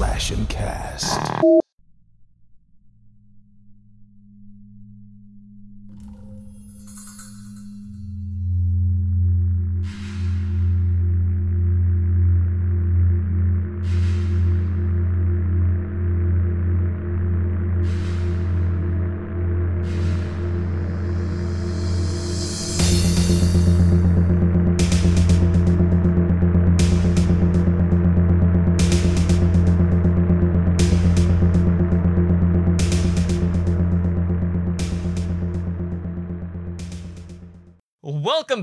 Slash and Cast.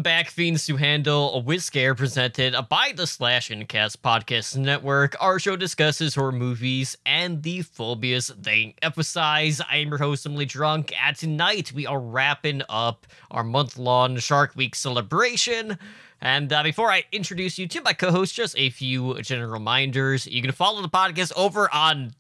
Back, Fiends to Handle, with Scare presented by the Slash and Cast Podcast Network. Our show discusses horror movies and the phobias they emphasize. I am your host, Totemly Drunk, and tonight we are wrapping up our month long Shark Week celebration. And uh, before I introduce you to my co host, just a few general reminders. You can follow the podcast over on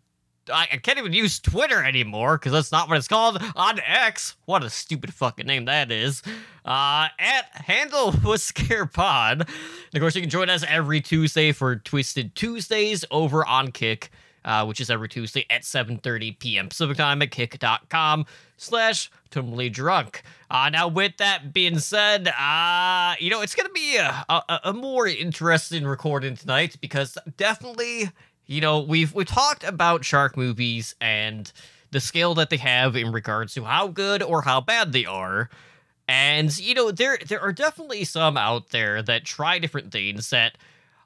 I, I can't even use Twitter anymore because that's not what it's called on X. What a stupid fucking name that is. Uh, at handle was scare pod. And of course, you can join us every Tuesday for Twisted Tuesdays over on Kick. Uh, which is every Tuesday at 7.30 p.m. Pacific time at kick.com slash totemly drunk. Uh, now, with that being said, uh, you know, it's going to be a, a, a more interesting recording tonight because definitely you know, we've we talked about shark movies and the scale that they have in regards to how good or how bad they are. And you know, there there are definitely some out there that try different things that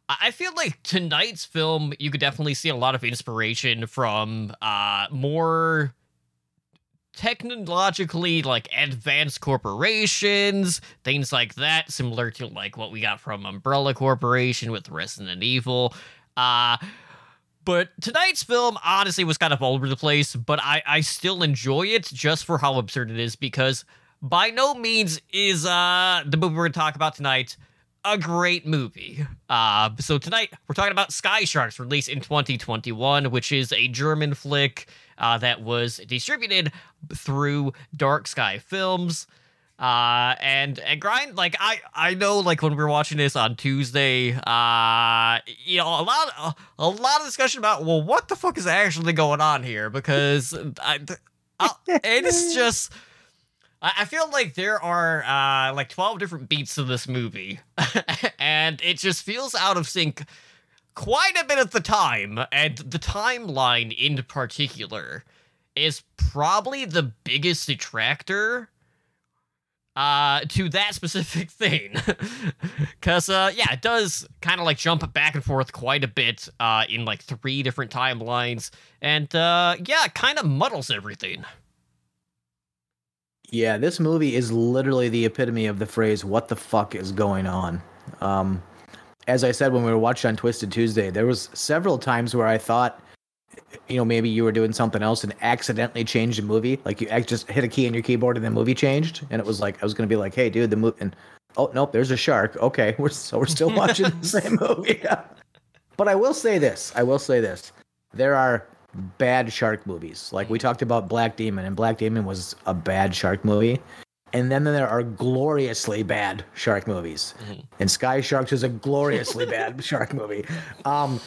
I feel like tonight's film you could definitely see a lot of inspiration from uh more technologically like advanced corporations, things like that, similar to like what we got from Umbrella Corporation with Resident Evil. Uh but tonight's film honestly was kind of all over the place, but I, I still enjoy it just for how absurd it is because by no means is uh the movie we're gonna talk about tonight a great movie. Uh so tonight we're talking about Sky Sharks, released in 2021, which is a German flick uh, that was distributed through Dark Sky Films. Uh, and and grind like I I know like when we were watching this on Tuesday, uh, you know a lot a, a lot of discussion about well what the fuck is actually going on here because I, I it's just. I feel like there are uh, like 12 different beats to this movie, and it just feels out of sync quite a bit at the time. And the timeline in particular is probably the biggest detractor uh to that specific thing. Because uh yeah it does kind of like jump back and forth quite a bit uh in like three different timelines. And uh yeah kind of muddles everything. Yeah, this movie is literally the epitome of the phrase "What the fuck is going on?" Um, as I said when we were watching on Twisted Tuesday, there was several times where I thought, you know, maybe you were doing something else and accidentally changed a movie. Like you just hit a key in your keyboard and the movie changed, and it was like I was gonna be like, "Hey, dude, the movie," and oh nope, there's a shark. Okay, we're so we're still watching the same movie. but I will say this. I will say this. There are bad shark movies. Like we talked about Black Demon, and Black Demon was a bad shark movie. And then there are gloriously bad shark movies. And Sky Sharks is a gloriously bad shark movie. Um,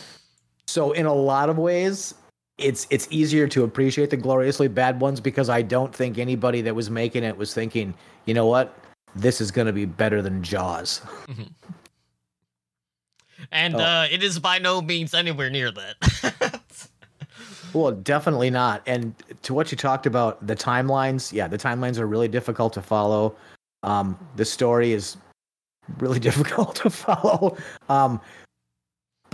so in a lot of ways, it's it's easier to appreciate the gloriously bad ones because I don't think anybody that was making it was thinking, you know what, this is going to be better than Jaws. and Oh. uh it is by no means anywhere near that Well, definitely not. And to what you talked about, the timelines, yeah, the timelines are really difficult to follow. Um, the story is really difficult to follow. Um,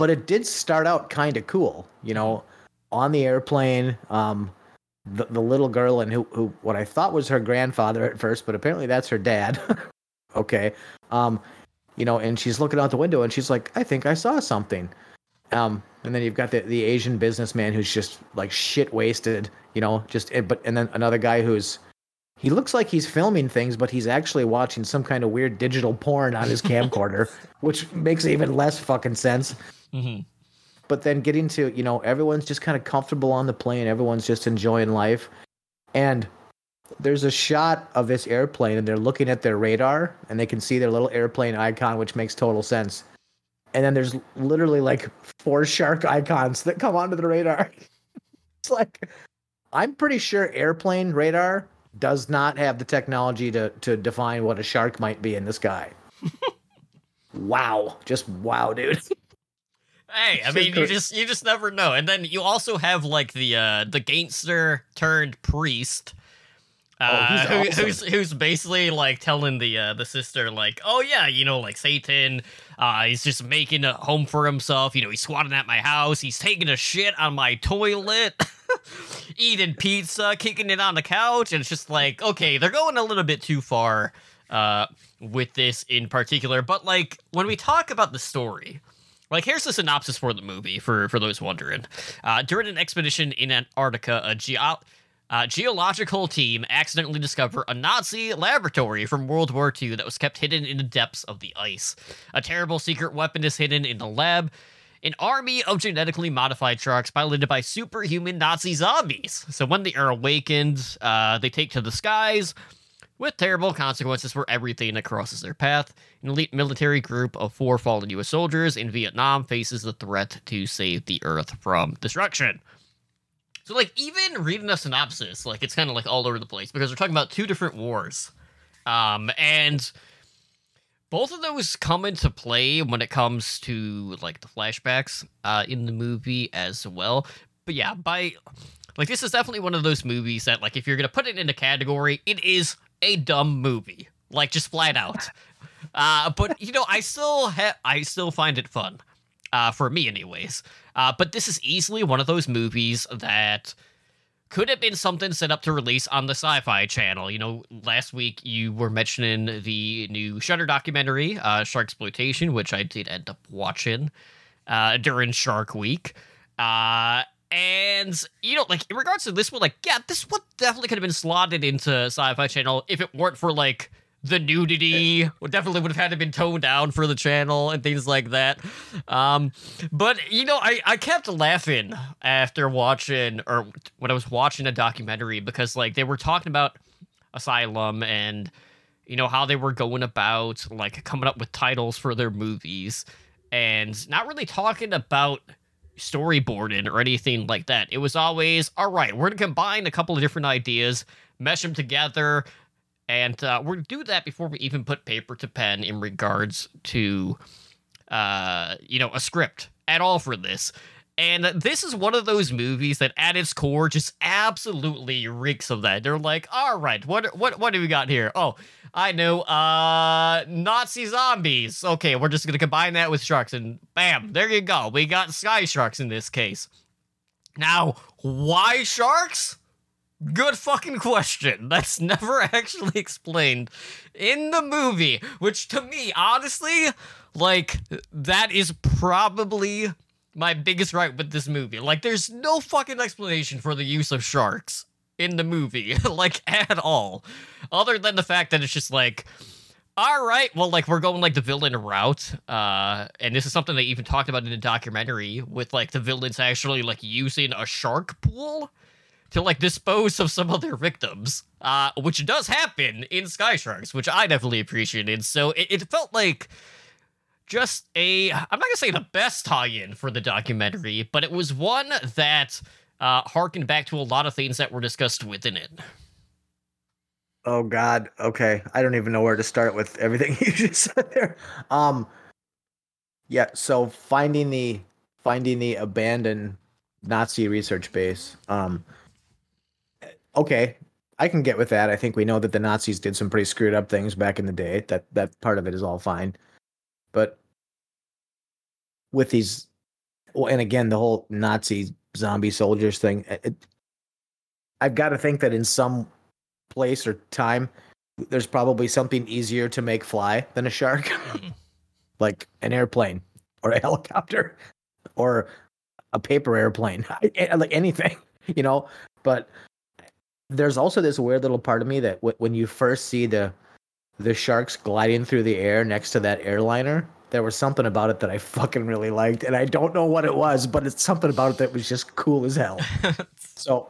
but it did start out kind of cool, you know, on the airplane. Um, the, the little girl and who, who what I thought was her grandfather at first, but apparently that's her dad. okay. Um, you know, and she's looking out the window and she's like, I think I saw something. Um, and then you've got the, the Asian businessman who's just like shit wasted, you know, just eh, but and then another guy who's he looks like he's filming things, but he's actually watching some kind of weird digital porn on his camcorder, which makes even less fucking sense. Mhm. But then getting to, you know, everyone's just kind of comfortable on the plane, everyone's just enjoying life. And there's a shot of this airplane and they're looking at their radar and they can see their little airplane icon, which makes total sense. and then there's literally like four shark icons that come onto the radar. it's like I'm pretty sure airplane radar does not have the technology to to define what a shark might be in the sky. wow, just wow, dude. Hey, I mean, you just you just never know. And then you also have like the uh the gangster turned priest. Uh, Oh, he's who- who's who's basically like telling the uh, the sister like, oh yeah, you know, like Satan, uh, he's just making a home for himself. You know, he's squatting at my house. He's taking a shit on my toilet, eating pizza, kicking it on the couch, and it's just like, okay, they're going a little bit too far uh, with this in particular. But like when we talk about the story, like here's the synopsis for the movie for for those wondering. Uh, during an expedition in Antarctica, a geo- uh, geological team accidentally discover a Nazi laboratory from World War II that was kept hidden in the depths of the ice. A terrible secret weapon is hidden in the lab. An army of genetically modified sharks piloted by superhuman Nazi zombies. So when they are awakened, uh, they take to the skies with terrible consequences for everything that crosses their path. An elite military group of four fallen U.S. soldiers in Vietnam faces the threat to save the Earth from destruction. So, like, even reading a synopsis, like, it's kind of like all over the place because we're talking about two different wars. Um, and both of those come into play when it comes to, like, the flashbacks uh, in the movie as well. But yeah, by like this is definitely one of those movies that like if you're gonna put it in a category, it is a dumb movie. Like just flat out. Uh, but you know, I still have I still find it fun. Uh, for me anyways. Uh, but this is easily one of those movies that could have been something set up to release on the Sci-Fi Channel. You know, last week you were mentioning the new Shudder documentary, uh, Shark Exploitation, which I did end up watching uh, during Shark Week. Uh, and you know, like in regards to this one, like yeah, this one definitely could have been slotted into Sci-Fi Channel if it weren't for like the nudity. Would definitely would have had to been toned down for the channel and things like that. Um, but you know, I I kept laughing after watching or when I was watching a documentary because like they were talking about Asylum and you know how they were going about like coming up with titles for their movies and not really talking about storyboarding or anything like that. It was always, all right, we're to combine a couple of different ideas, mesh them together, and uh, we're do that before we even put paper to pen in regards to, uh, you know, a script at all for this. And this is one of those movies that, at its core, just absolutely reeks of that. They're like, "All right, what, what, what do we got here? Oh, I know, uh, Nazi zombies. Okay, we're just gonna combine that with sharks, and bam, there you go. We got sky sharks in this case. Now, why sharks? Good fucking question. That's never actually explained in the movie, which to me, honestly, like, that is probably my biggest gripe with this movie. Like, there's no fucking explanation for the use of sharks in the movie, like, at all. Other than the fact that it's just like, all right, well, like, we're going, like, the villain route. Uh, and this is something they even talked about in the documentary with, like, the villains actually, like, using a shark pool to like dispose of some of their victims, uh, which does happen in Sky Sharks, which I definitely appreciated. So it, it felt like just a I'm not gonna say the best tie-in for the documentary, but it was one that uh, harkened back to a lot of things that were discussed within it. Oh God. Okay. I don't even know where to start with everything you just said there. Um. Yeah. So finding the finding the abandoned Nazi research base. Um. Okay, I can get with that. I think we know that the Nazis did some pretty screwed up things back in the day. That that part of it is all fine, but with these, well, and again, the whole Nazi zombie soldiers thing. It, I've got to think that in some place or time, there's probably something easier to make fly than a shark, like an airplane or a helicopter or a paper airplane, like anything, you know. But there's also this weird little part of me that w- when you first see the the sharks gliding through the air next to that airliner, there was something about it that I fucking really liked, and I don't know what it was, but it's something about it that was just cool as hell. So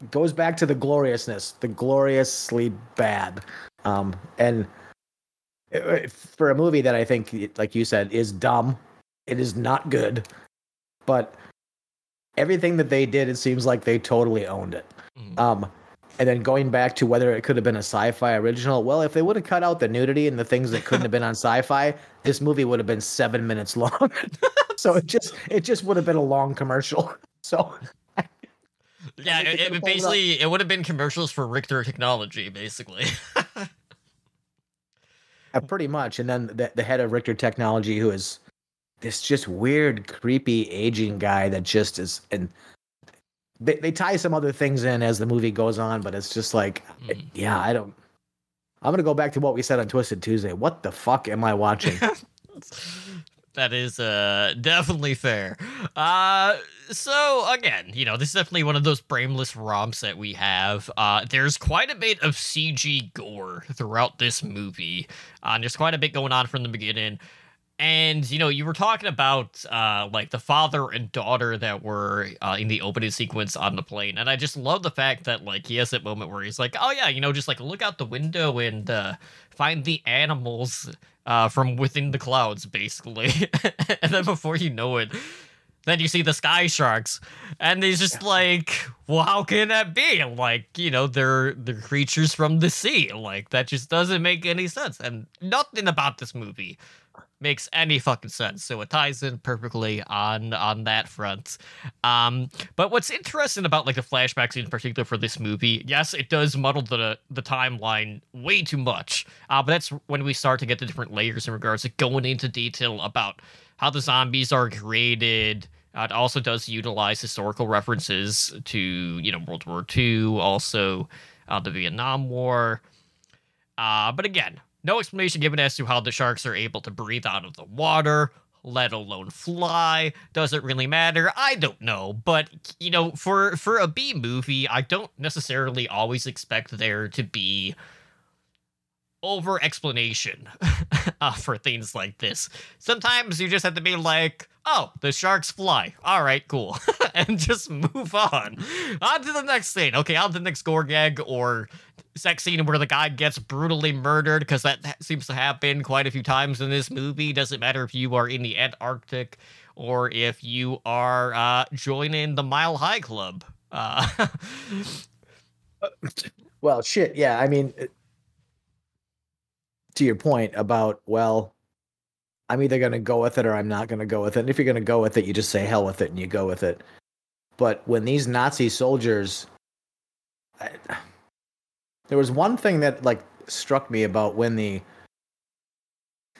it goes back to the gloriousness, the gloriously bad. Um, and it- it- for a movie that I think, like you said, is dumb, It is not good, but everything that they did, it seems like they totally owned it. Mhm. Um, and then going back to whether it could have been a sci-fi original, well, if they would have cut out the nudity and the things that couldn't have been on sci-fi, this movie would have been seven minutes long. so it just it just would have been a long commercial. So yeah, it, it pulled it basically it would have been commercials for Richter Technology, basically. pretty much, and then the the head of Richter Technology, who is this just weird, creepy, aging guy that just is and. They, they tie some other things in as the movie goes on, but it's just like, Mhm. yeah, I don't. I'm gonna go back to what we said on Twisted Tuesday. What the fuck am I watching? that is uh definitely fair. Uh so again, you know, this is definitely one of those brainless romps that we have. Uh there's quite a bit of CG gore throughout this movie. Uh, and there's quite a bit going on from the beginning. And you know, you were talking about uh like the father and daughter that were uh, in the opening sequence on the plane, and I just love the fact that like he has that moment where he's like, "Oh yeah, you know, just like look out the window and uh, find the animals uh, from within the clouds, basically." and then before you know it, then you see the sky sharks, and he's just like, "Well, how can that be? Like, you know, they're they're creatures from the sea. Like that just doesn't make any sense." And nothing about this movie makes any fucking sense. So it ties in perfectly on on that front. Um, but what's interesting about like the flashbacks in particular for this movie, yes, it does muddle the the timeline way too much. Uh, but that's when we start to get the different layers in regards to going into detail about how the zombies are created. Uh, it also does utilize historical references to you know World War II, also uh, the Vietnam War. Uh, but again, no explanation given as to how the sharks are able to breathe out of the water, let alone fly. Does it really matter? I don't know. But you know, for for a B movie, I don't necessarily always expect there to be over explanation uh, for things like this. Sometimes you just have to be like, oh, the sharks fly. All right, cool. and just move on. On to the next scene. Okay, on to the next gore gag or sex scene where the guy gets brutally murdered because that seems to happen quite a few times in this movie. Doesn't matter if you are in the Antarctic or if you are uh, joining the Mile High Club. Uh, Well, shit. Yeah. I mean, it- to your point about, well, I'm either going to go with it or I'm not going to go with it. And if you're going to go with it, you just say hell with it and you go with it. But when these Nazi soldiers, I, there was one thing that like struck me about when the,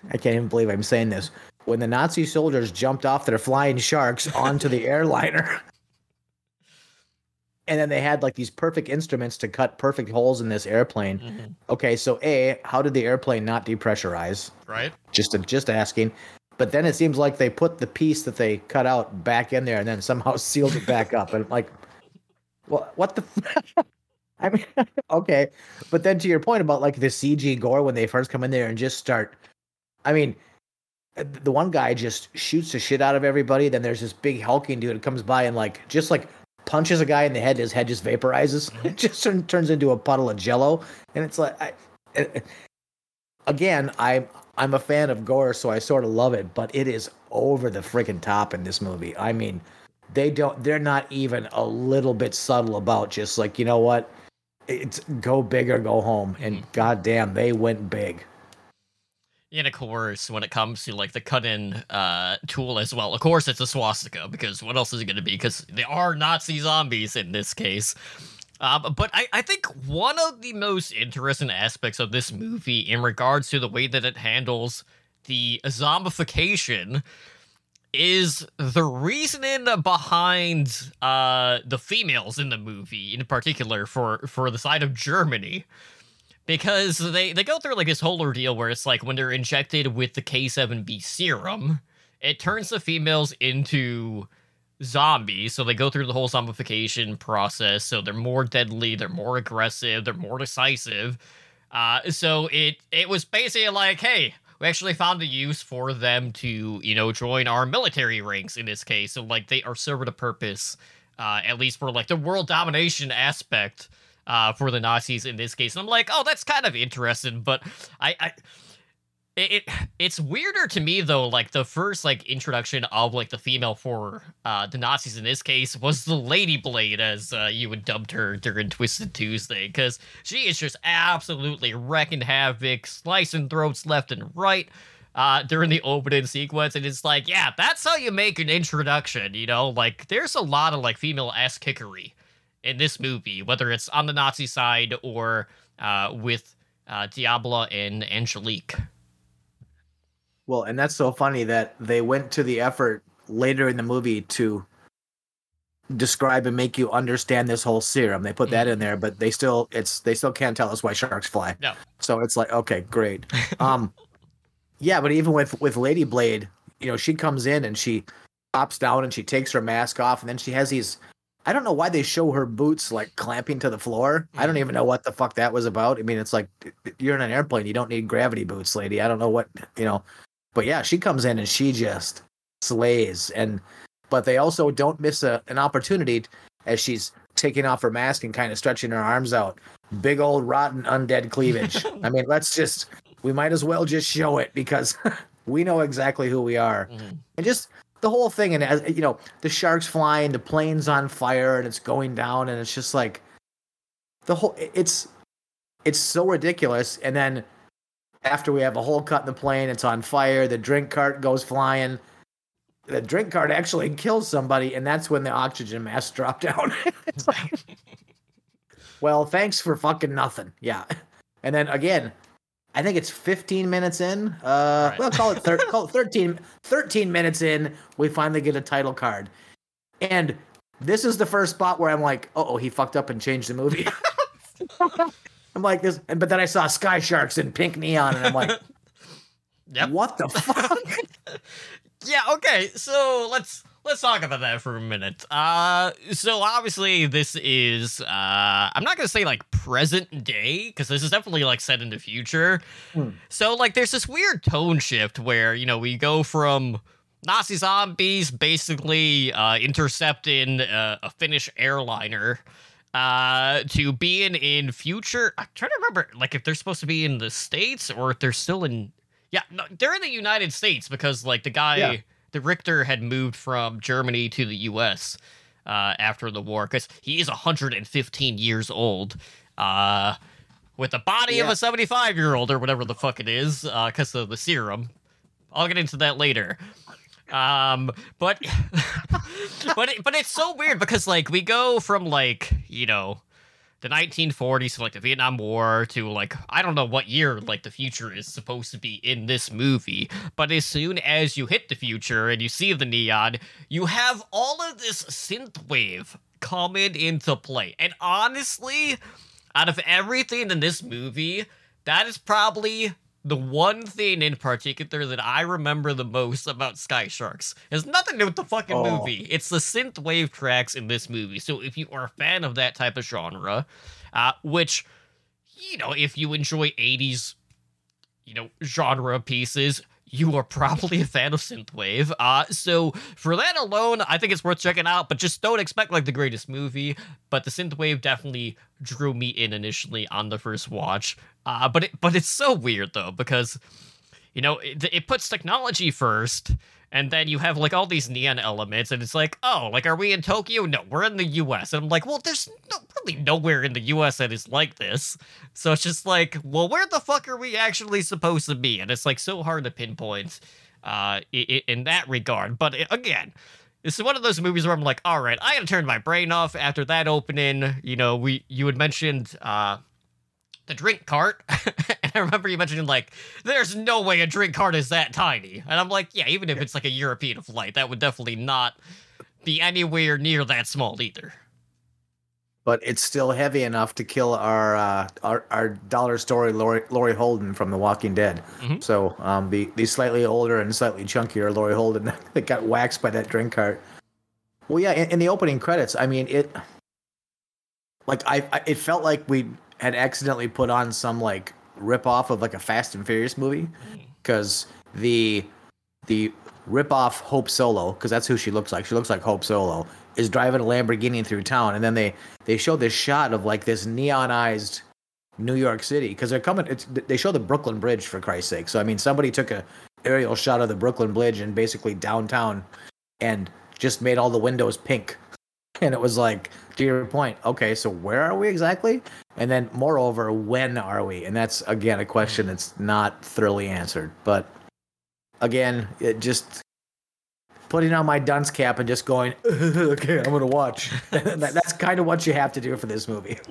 I can't even believe I'm saying this, when the Nazi soldiers jumped off their flying sharks onto the airliner. And then they had like these perfect instruments to cut perfect holes in this airplane. mhm, Okay, so A, how did the airplane not depressurize? right? Just just asking. But then it seems like they put the piece that they cut out back in there and then somehow sealed it back up. And I'm like, what what the f-? I mean, okay. But then to your point about like the CG gore when they first come in there and just start I mean, uh, the one guy just shoots the shit out of everybody. Then there's this big hulking dude that comes by and like just like punches a guy in the head. His head just vaporizes. It just turn, turns into a puddle of jello. And it's like, I, uh, again, I'm I'm a fan of gore, so I sort of love it. But it is over the freaking top in this movie. I mean, they don't. They're not even a little bit subtle about just like you know what. It's go big or go home, and goddamn, they went big. And of course, when it comes to like the cut-in uh, tool as well, of course it's a swastika because what else is it going to be? Because they are Nazi zombies in this case. Um, but I, I think one of the most interesting aspects of this movie, in regards to the way that it handles the zombification, is the reasoning behind uh, the females in the movie, in particular for for the side of Germany because they they go through like this whole ordeal where it's like when they're injected with the K7B serum, it turns the females into zombies. So they go through the whole zombification process. So they're more deadly, they're more aggressive, they're more decisive. Uh, so it it was basically like, hey, we actually found a use for them to you know join our military ranks in this case. So like they are serving a purpose, uh, at least for like the world domination aspect uh, for the Nazis in this case. And I'm like, oh, that's kind of interesting, but I, I it, it it's weirder to me though like the first like introduction of like the female for uh the nazis in this case was the lady blade as uh, you would dubbed her during twisted tuesday because she is just absolutely wrecking havoc slicing throats left and right uh during the opening sequence. And it's like yeah that's how you make an introduction you know? Like there's a lot of like female ass kickery in this movie whether it's on the nazi side or uh with uh diabla and angelique Well, and that's so funny that they went to the effort later in the movie to describe and make you understand this whole serum. They put that in there, but they still it's they still can't tell us why sharks fly. No. So it's like, okay, great. Um yeah, but even with with Lady Blade, you know, she comes in and she pops down and she takes her mask off and then she has these I don't know why they show her boots like clamping to the floor. I don't even know what the fuck that was about. I mean, it's like you're in an airplane, you don't need gravity boots, lady. I don't know what, you know. But yeah, she comes in and she just slays and but they also don't miss a, an opportunity as she's taking off her mask and kind of stretching her arms out. Big old rotten undead cleavage. I mean, let's just we might as well just show it because we know exactly who we are. Mhm. And just the whole thing and as you know, the sharks flying, the plane's on fire and it's going down and it's just like the whole it's it's so ridiculous and then after we have a hole cut in the plane, it's on fire, the drink cart goes flying. The drink cart actually kills somebody, and that's when the oxygen masks drop down. It's like, well, thanks for fucking nothing. Yeah. And then again, I think it's 15 minutes in. Uh, Right. well, call it, thir- call it 13, 13 minutes in. We finally get a title card. And this is the first spot where I'm like, oh, he fucked up and changed the movie. I'm like this, but then I saw Sky Sharks in pink neon, and I'm like, Yep. what the fuck? Yeah, okay. So let's let's talk about that for a minute. Uh so obviously this is uh I'm not going to say like present day cuz this is definitely like set in the future. Hmm. So like there's this weird tone shift where, you know, we go from Nazi zombies basically uh intercepting uh, a Finnish airliner uh to being in future I'm trying to remember like if they're supposed to be in the states or if they're still in yeah, no, they're in the United States because like the guy, Yeah. The Richter had moved from Germany to the U.S. Uh, after the war because he is 115 years old, uh, with the body of a 75 year old or whatever the fuck it is, because of the serum. I'll get into that later. Um, but but it, but it's so weird because like we go from like you know the 1940s to like the Vietnam War to like I don't know what year like the future is supposed to be in this movie, but as soon as you hit the future and you see the neon, you have all of this synth wave coming into play. And honestly, out of everything in this movie, that is probably the one thing in particular that I remember the most about Sky Sharks. Has nothing to do with the fucking Oh. movie. It's the synth wave tracks in this movie. So if you are a fan of that type of genre, uh, which, you know, if you enjoy 80s, you know, genre pieces, you are probably a fan of synthwave. Uh, so for that alone, I think it's worth checking out. But just don't expect like the greatest movie. But the synthwave definitely drew me in initially on the first watch. Uh, but it, but it's so weird though because you know it, it puts technology first. And then you have like all these neon elements, and it's like, oh, like, are we in Tokyo? No, we're in the US. And I'm like, well, there's no, really nowhere in the US that is like this. So it's just like, well, where the fuck are we actually supposed to be? And it's like so hard to pinpoint uh, in that regard. But again, this is one of those movies where I'm like, all right, I gotta turn my brain off after that opening. You know, we you had mentioned uh, the drink cart, and I remember you mentioning like, there's no way a drink cart is that tiny. And I'm like, yeah, even if it's like a European flight, that would definitely not be anywhere near that small either. but it's still heavy enough to kill our uh, our, our dollar story Laurie, Laurie Holden from The Walking Dead. Mhm. So um, the the slightly older and slightly chunkier Laurie Holden that got waxed by that drink cart. Well, yeah, in, in the opening credits, I mean it. Like I, I, it felt like we had accidentally put on some like rip off of like a Fast and Furious movie, mm. because the the rip off Hope Solo, because that's who she looks like. She looks like Hope Solo is driving a Lamborghini through town, and then they they show this shot of like this neonized New York City because they're coming. It's, they show the Brooklyn Bridge for Christ's sake. So I mean, somebody took a aerial shot of the Brooklyn Bridge and basically downtown, and just made all the windows pink. And it was like, to your point, okay, so where are we exactly? And then, moreover, when are we? And that's again a question that's not thoroughly answered. But again, it just putting on my dunce cap and just going, okay, I'm gonna watch. that, that's kind of what you have to do for this movie.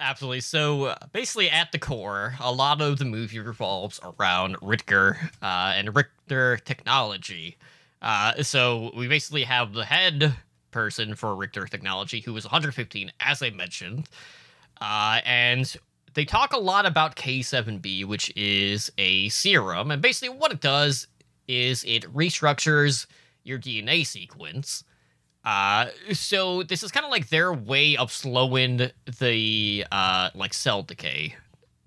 Absolutely. So uh, basically, at the core, a lot of the movie revolves around Richter uh, and Richter technology. Uh, so we basically have the head person for Richter technology, who was 115, as I mentioned, uh, and they talk a lot about K7B, which is a serum, and basically what it does is it restructures your DNA sequence. Uh, so this is kind of like their way of slowing the uh like cell decay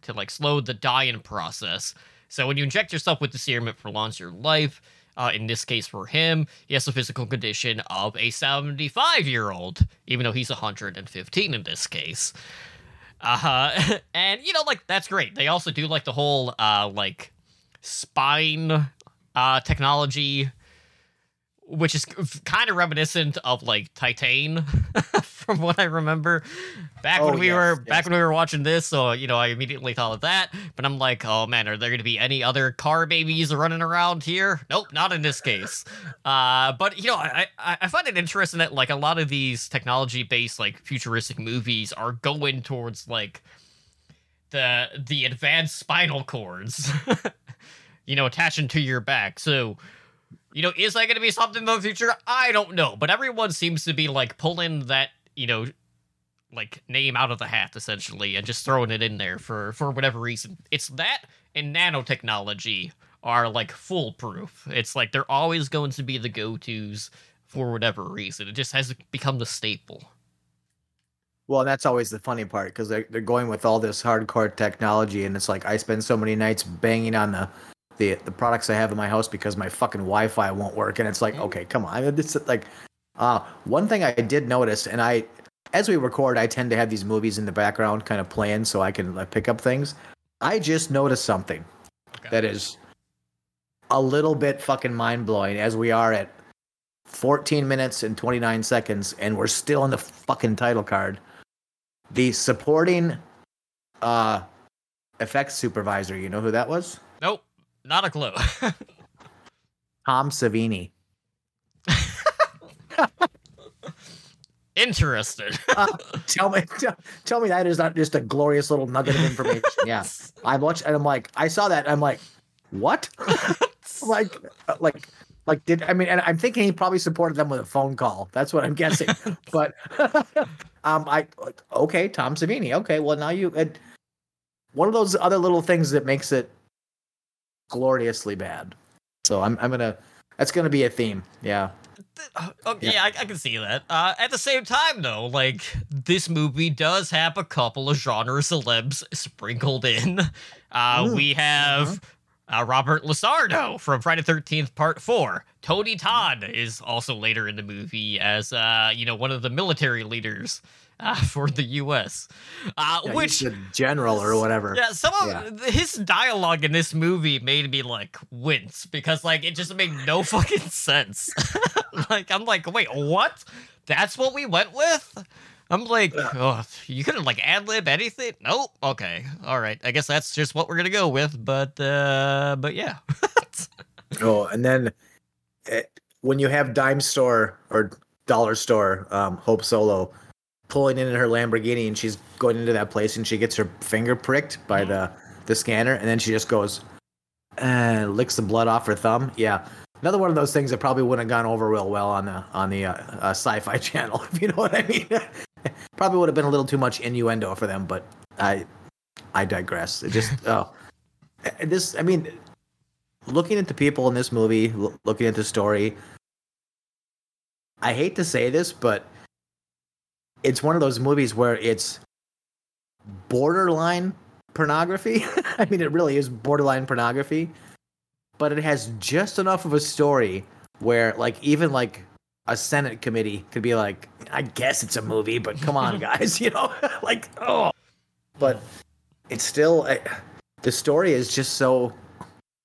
to like slow the dying process. So when you inject yourself with the serum, it prolongs your life. Uh, in this case, for him, he has the physical condition of a 75 year old, even though he's 115 in this case. Uh-huh. and you know, like that's great. They also do like the whole uh like spine uh technology which is kind of reminiscent of like Titane from what I remember. Back Oh, when we yes, were yes. back when we were watching this so you know I immediately thought of that. But I'm like oh man are there going to be any other car babies running around here? Nope not in this case. Uh but you know I I, I find it interesting that like a lot of these technology based like futuristic movies are going towards like the the advanced spinal cords you know attaching to your back. So you know, is that going to be something in the future? I don't know, but everyone seems to be like pulling that, you know, like name out of the hat essentially and just throwing it in there for for whatever reason. It's that and nanotechnology are like foolproof. It's like they're always going to be the go-tos for whatever reason. It just has become the staple. Well, and that's always the funny part because they're, they're going with all this hardcore technology, and it's like I spend so many nights banging on the, the the products I have in my house because my fucking Wi-Fi won't work, and it's like, okay, come on, this is like, uh, one thing I did notice, and I, as we record, I tend to have these movies in the background kind of playing so I can like, pick up things. I just noticed something Okay. that is a little bit fucking mind blowing as we are at 14 minutes and 29 seconds, and we're still on the fucking title card. The supporting uh effects supervisor, you know who that was? Not a clue. Tom Savini. Interested. Tell me tell, tell me that is not just a glorious little nugget of information. yeah. I watched and I'm like, I saw that, I'm like, what? like like like did I mean and I'm thinking he probably supported them with a phone call. That's what I'm guessing. but um I okay, Tom Savini. Okay, well now you and one of those other little things that makes it gloriously bad. So I'm I'm gonna that's gonna be a theme. Yeah. Okay, yeah, I, I can see that. Uh, at the same time, though, like this movie does have a couple of genre celebs sprinkled in. Uh, Ooh, we have uh, Robert LaSardo from Friday Thirteenth Part Four. Tony Todd is also later in the movie as uh, you know one of the military leaders uh, for the U.S. Uh, Yeah, which the general or whatever. yeah, some of Yeah. his dialogue in this movie made me like wince because like it just made no fucking sense. like I'm like, wait, what? That's what we went with? I'm like, oh, you couldn't like ad lib anything? Nope. Okay, all right. I guess that's just what we're gonna go with. But uh, but yeah. Oh, and then it, when you have dime store or dollar store, um, Hope Solo pulling in her Lamborghini and she's going into that place and she gets her finger pricked by the the scanner and then she just goes uh, licks the blood off her thumb. Yeah, another one of those things that probably wouldn't have gone over real well on the on the uh, uh, Sci-Fi Channel, if you know what I mean. probably would have been a little too much innuendo for them, but I I digress. It just oh, this I mean looking at the people in this movie, l- looking at the story, I hate to say this, but it's one of those movies where it's borderline pornography. I mean, it really is borderline pornography, but it has just enough of a story where, like, even like a Senate committee could be like, I guess it's a movie, but come on, guys, you know, like, oh, but it's still uh, the story is just so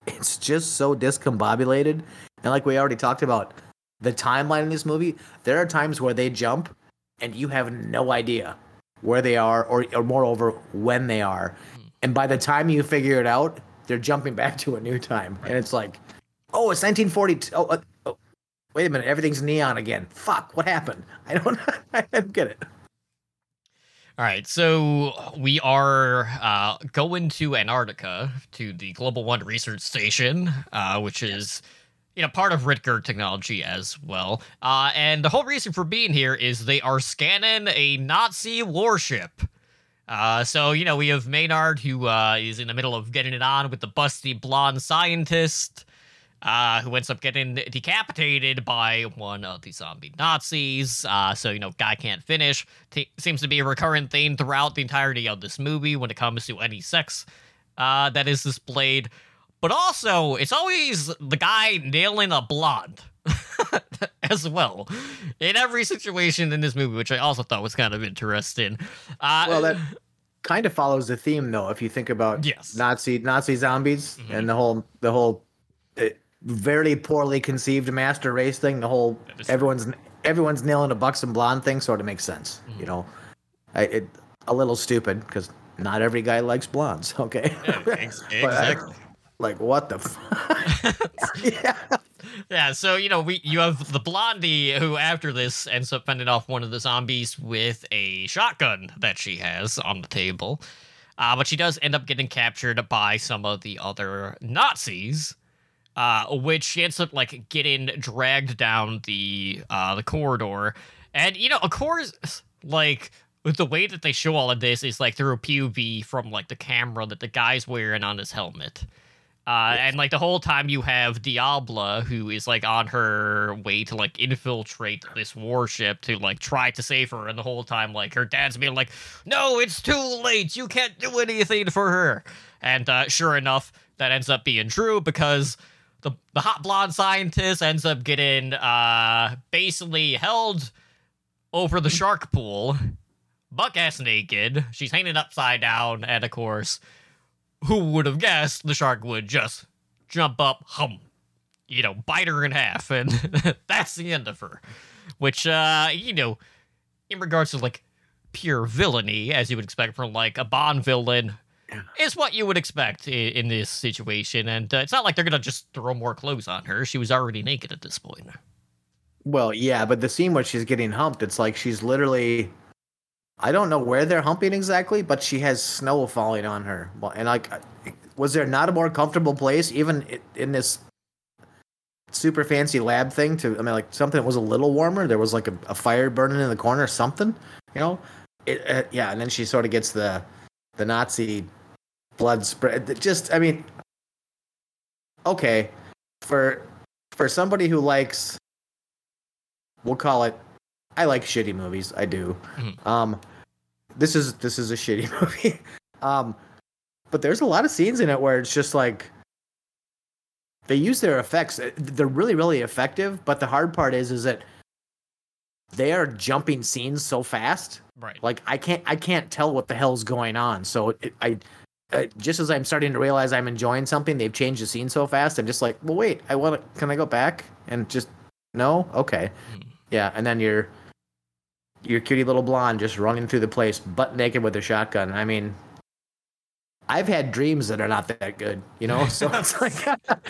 it's just so discombobulated, and like we already talked about, the timeline in this movie. There are times where they jump, and you have no idea where they are, or or moreover when they are, and by the time you figure it out, they're jumping back to a new time, and it's like, oh, it's 1942. Oh, uh, oh, wait a minute, everything's neon again. Fuck, what happened? I don't, I don't get it. All right, so we are uh, going to Antarctica to the Global One Research Station, uh, which is you know part of Richter technology as well. Uh, and the whole reason for being here is they are scanning a Nazi warship. Uh, so you know we have Maynard who uh, is in the middle of getting it on with the busty blonde scientist uh, who ends up getting decapitated by one of the zombie Nazis. Uh, so, you know, guy can't finish. T- seems to be a recurrent theme throughout the entirety of this movie when it comes to any sex uh, that is displayed. But also, it's always the guy nailing a blonde as well in every situation in this movie, which I also thought was kind of interesting. Uh, well, that kind of follows the theme, though. If you think about yes. Nazi Nazi zombies mm-hmm. and the whole the whole uh, very poorly conceived master race thing. The whole everyone's everyone's nailing a buxom blonde thing sort of makes sense. Mm-hmm. You know, I, it a little stupid because not every guy likes blondes. Okay, yeah, exactly. Like what the? F- yeah. Yeah, so you know, we you have the blondie who after this ends up fending off one of the zombies with a shotgun that she has on the table. Uh, but she does end up getting captured by some of the other Nazis uh, which she ends up like getting dragged down the uh, the corridor. And you know, of course, like with the way that they show all of this is like through a POV from like the camera that the guy's wearing on his helmet. Uh, and like the whole time you have Diabla who is like on her way to like infiltrate this warship to like try to save her, and the whole time like her dad's being like, "No, it's too late. You can't do anything for her." And uh, sure enough, that ends up being true because the the hot blonde scientist ends up getting uh basically held over the shark pool, buck ass naked. She's hanging upside down, and of course, who would have guessed the shark would just jump up, hum, you know, bite her in half, and that's the end of her. Which, uh, you know, in regards to like pure villainy, as you would expect from like a Bond villain is what you would expect in, in this situation. And uh, it's not like they're gonna just throw more clothes on her. She was already naked at this point. Well, yeah, but the scene where she's getting humped, it's like she's literally. I don't know where they're humping exactly, but she has snow falling on her. And like, was there not a more comfortable place, even in this super fancy lab thing? To I mean, like something that was a little warmer. There was like a, a fire burning in the corner, or something. You know, it, uh, yeah. And then she sort of gets the the Nazi blood spread. Just, I mean, okay, for for somebody who likes, we'll call it. I like shitty movies. I do. Mm-hmm. Um, this is this is a shitty movie. um, but there's a lot of scenes in it where it's just like they use their effects. They're really really effective. But the hard part is is that they are jumping scenes so fast. Right. Like I can't I can't tell what the hell's going on. So it, I uh, just as I'm starting to realize I'm enjoying something, they've changed the scene so fast. I'm just like, well, wait, I want to. Can I go back and just no? Okay, mm. yeah. And then your your cutie little blonde just running through the place, butt naked with a shotgun. I mean, I've had dreams that are not that good, you know. So it's like,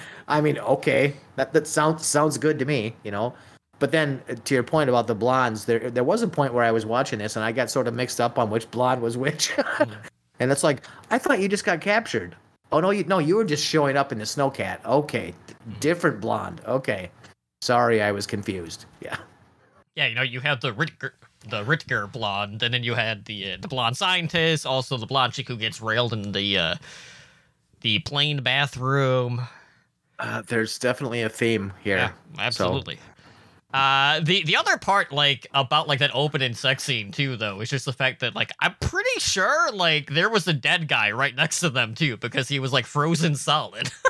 I mean, okay, that that sounds sounds good to me, you know. But then uh, to your point about the blondes, there there was a point where I was watching this and I got sort of mixed up on which blonde was which. mm. And it's like, I thought you just got captured. Oh no, you no, you were just showing up in the snowcat. Okay, different blonde. Okay, sorry, I was confused. Yeah. Yeah, you know, you have the Richter, the Richter blonde, and then you had the uh, the blonde scientist, also the blonde chick who gets railed in the uh, the plane bathroom. Uh, there's definitely a theme here. Yeah, absolutely. So. Uh, the the other part, like about like that opening sex scene too, though, is just the fact that like I'm pretty sure like there was a dead guy right next to them too because he was like frozen solid.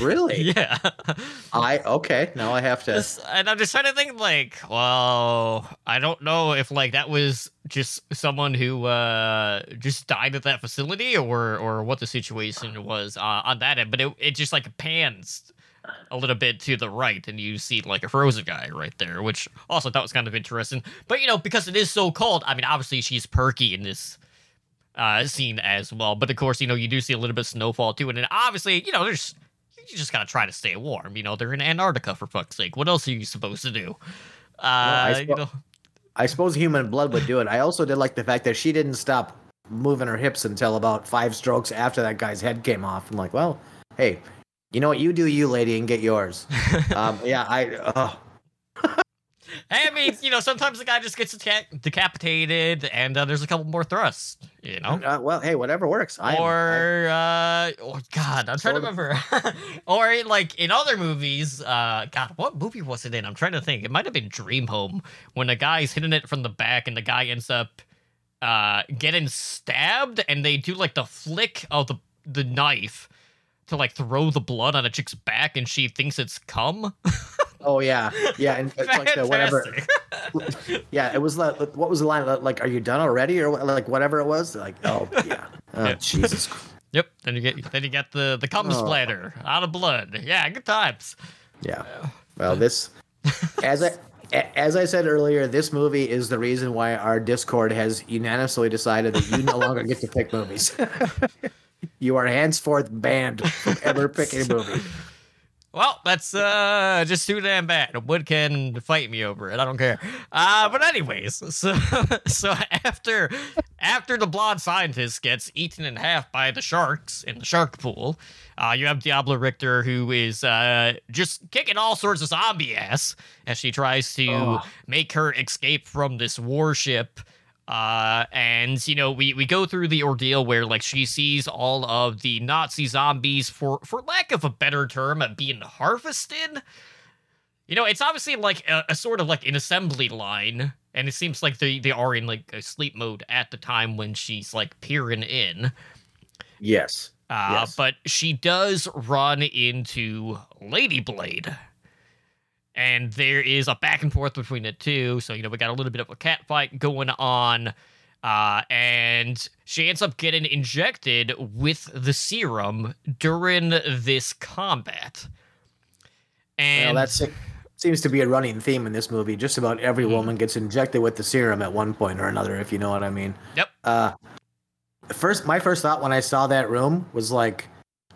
Really? yeah. I okay. Now I have to. Just- and I'm just trying to think, like, well, I don't know if like that was just someone who uh just died at that facility, or or what the situation was uh, on that end. But it it just like pans a little bit to the right, and you see like a frozen guy right there, which also that was kind of interesting. But you know, because it is so cold, I mean, obviously she's perky in this uh scene as well. But of course, you know, you do see a little bit of snowfall too, and then obviously, you know, there's you just gotta try to stay warm. You know, they're in Antarctica for fuck's sake. What else are you supposed to do? Uh, I you know, I suppose human blood would do it. I also did like the fact that she didn't stop moving her hips until about five strokes after that guy's head came off. I'm like, well, hey, you know what? You do you, lady, and get yours. um, yeah, I. Uh, I mean, you know, sometimes the guy just gets deca- decapitated, and uh, there's a couple more thrusts. You know. uh, well, hey, whatever works. I am- I- or uh oh god i'm trying to remember or like in other movies uh god what movie was it in i'm trying to think it might have been dream home when a guy's hitting it from the back and the guy ends up uh getting stabbed and they do like the flick of the the knife to like throw the blood on a chick's back and she thinks it's cum oh yeah, yeah, and it's like the whatever. Yeah, it was like what was the line? Like, are you done already, or like whatever it was? Like, oh yeah, oh Yeah. Jesus. Yep then you get then you get the the cum Oh. splatter out of blood yeah good times Yeah. Well, this, as I a- as I said earlier, this movie is the reason why our Discord has unanimously decided that you no longer get to pick movies. you are henceforth banned from ever picking a movie. Well, that's uh just too damn bad. Wood can fight me over it. I don't care. Uh but anyways, so so after after the blonde scientist gets eaten in half by the sharks in the shark pool, uh you have Diablo Richter who is uh just kicking all sorts of zombie ass as she tries to Oh. make her escape from this warship. Uh, and you know, we we go through the ordeal where like she sees all of the Nazi zombies, for for lack of a better term, being harvested. You know, it's obviously like a, a sort of like an assembly line, and it seems like they they are in like a sleep mode at the time when she's like peering in. Yes. Uh, Yes. But she does run into Lady Blade. And there is a back and forth between the two. So, you know, we got a little bit of a cat fight going on. Uh, and she ends up getting injected with the serum during this combat. And well, that's seems to be a running theme in this movie. Just about every Mhm. woman gets injected with the serum at one point or another, if you know what I mean. Yep. Uh, first, my first thought when I saw that room was like,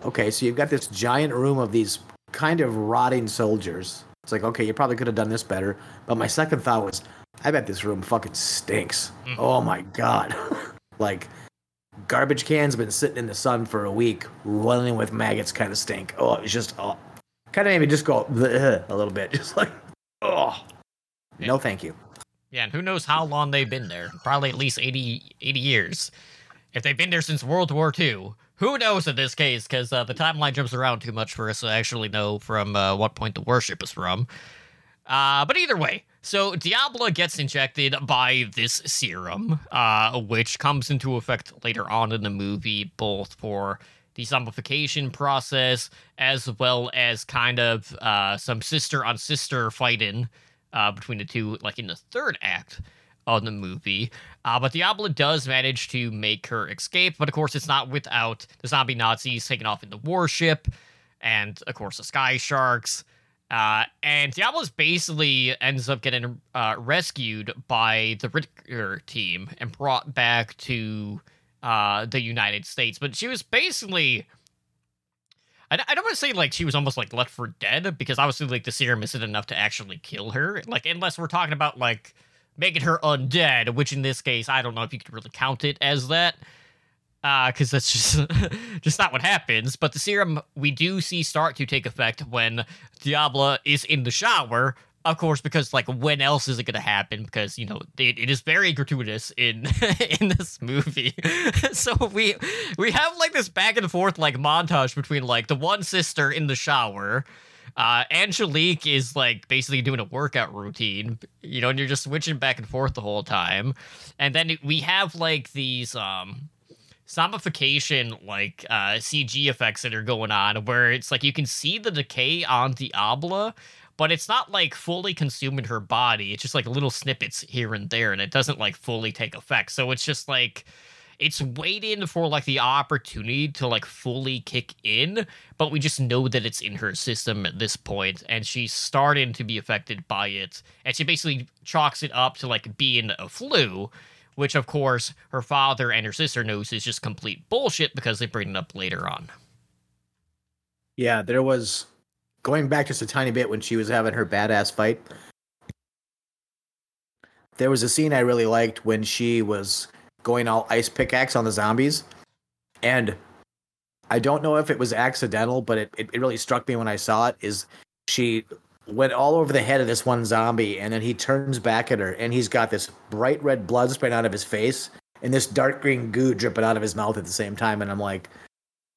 okay, so you've got this giant room of these kind of rotting soldiers. It's like, okay, you probably could have done this better. But my second thought was, I bet this room fucking stinks. Mhm. Oh my god, like garbage cans been sitting in the sun for a week, running with maggots, kind of stink. Oh, it's just oh, kind of made me just go a little bit, just like, oh, no, thank you. Yeah, and who knows how long they've been there? Probably at least 80, 80 years. If they've been there since World War II, who knows in this case? Because uh, the timeline jumps around too much for us to actually know from uh, what point the warship is from. Uh, but either way, so Diablo gets injected by this serum, uh, which comes into effect later on in the movie, both for the zombification process as well as kind of uh, some sister on sister fighting uh, between the two, like in the third act of the movie. Uh, but Diablo does manage to make her escape, but of course, it's not without the zombie Nazis taking off in the warship, and of course, the Sky Sharks. Uh, and Diablo's basically ends up getting uh, rescued by the Richter team and brought back to uh, the United States. But she was basically. I, I don't want to say like she was almost like left for dead because obviously like the serum isn't enough to actually kill her. Like unless we're talking about like making her undead, which in this case I don't know if you could really count it as that. Uh, because that's just just not what happens. But the serum we do see start to take effect when Diablo is in the shower. Of course, because like when else is it gonna happen? Because you know it, it is very gratuitous in in this movie. so we we have like this back and forth like montage between like the one sister in the shower. Uh, Angelique is like basically doing a workout routine, you know, and you're just switching back and forth the whole time. And then we have like these um zombification like uh CG effects that are going on where it's like you can see the decay on Diabla, but it's not like fully consuming her body. It's just like little snippets here and there, and it doesn't like fully take effect. So it's just like it's waiting for like the opportunity to like fully kick in, but we just know that it's in her system at this point, and she's starting to be affected by it. And she basically chalks it up to like being a flu, which of course her father and her sister knows is just complete bullshit because they bring it up later on. Yeah, there was going back just a tiny bit when she was having her badass fight. There was a scene I really liked when she was going all ice pickaxe on the zombies. And I don't know if it was accidental, but it, it, it really struck me when I saw it is she went all over the head of this one zombie and then he turns back at her and he's got this bright red blood spraying out of his face and this dark green goo dripping out of his mouth at the same time. And I'm like,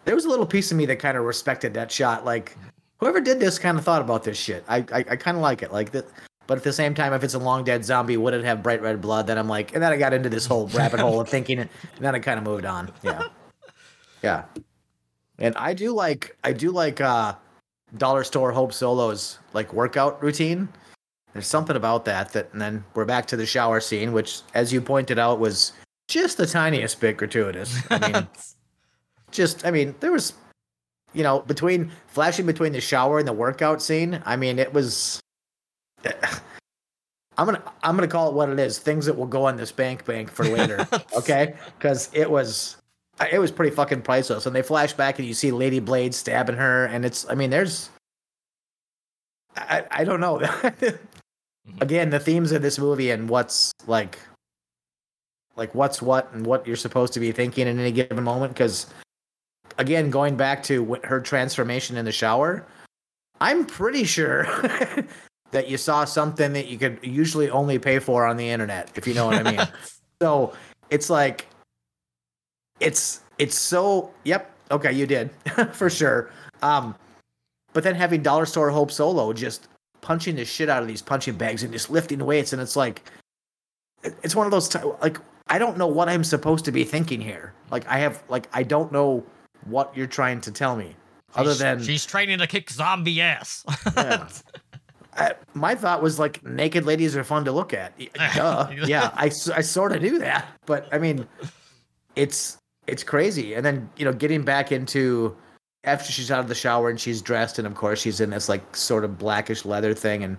there was a little piece of me that kind of respected that shot. Like, whoever did this kind of thought about this shit. I I, I kind of like it. Like that. But at the same time, if it's a long dead zombie, would it have bright red blood? Then I'm like, and then I got into this whole rabbit hole of thinking, and then I kind of moved on. Yeah, yeah. And I do like I do like uh Dollar Store Hope Solo's like workout routine. There's something about that that, and then we're back to the shower scene, which, as you pointed out, was just the tiniest bit gratuitous. I mean, just I mean, there was, you know, between flashing between the shower and the workout scene. I mean, it was. I'm gonna I'm gonna call it what it is. Things that will go on this bank bank for later. okay, because it was it was pretty fucking priceless. And they flash back and you see Lady Blade stabbing her, and it's I mean, there's I I don't know. Again, the themes of this movie and what's like like what's what and what you're supposed to be thinking in any given moment. Because again, going back to her transformation in the shower, I'm pretty sure that you saw something that you could usually only pay for on the internet, if you know what I mean. so it's like it's it's so yep, okay, you did for sure. Um but then having Dollar Store Hope Solo just punching the shit out of these punching bags and just lifting weights and it's like it's one of those t- like I don't know what I'm supposed to be thinking here. Like I have like I don't know what you're trying to tell me other than she's training to kick zombie ass. yeah. I, my thought was like naked ladies are fun to look at. Duh. yeah, I, I sort of knew that, but I mean, it's it's crazy. And then you know, getting back into after she's out of the shower and she's dressed, and of course she's in this like sort of blackish leather thing, and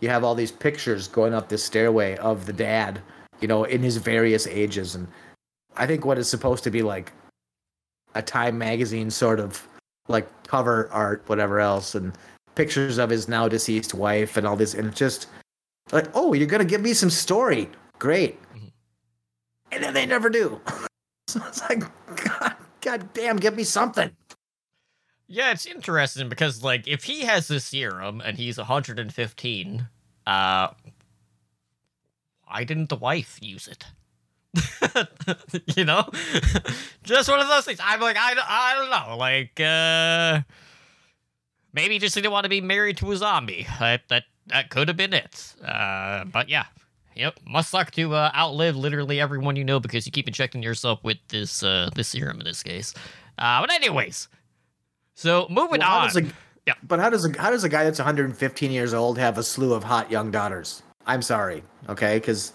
you have all these pictures going up this stairway of the dad, you know, in his various ages, and I think what is supposed to be like a Time magazine sort of like cover art, whatever else, and pictures of his now deceased wife and all this, and just like, oh, you're gonna give me some story, great, mm-hmm. and then they never do. so it's like, God, God damn, give me something. Yeah, it's interesting because like if he has the serum and he's 115, uh, why didn't the wife use it? you know, just one of those things. I'm like, I, I don't know, like, uh maybe he just didn't want to be married to a zombie. That that that could have been it. Uh, but yeah, yep. Must suck to uh, outlive literally everyone you know because you keep injecting yourself with this uh, this serum in this case. Uh, but anyways, so moving well, on. A, yeah. But how does a how does a guy that's 115 years old have a slew of hot young daughters? I'm sorry, okay, because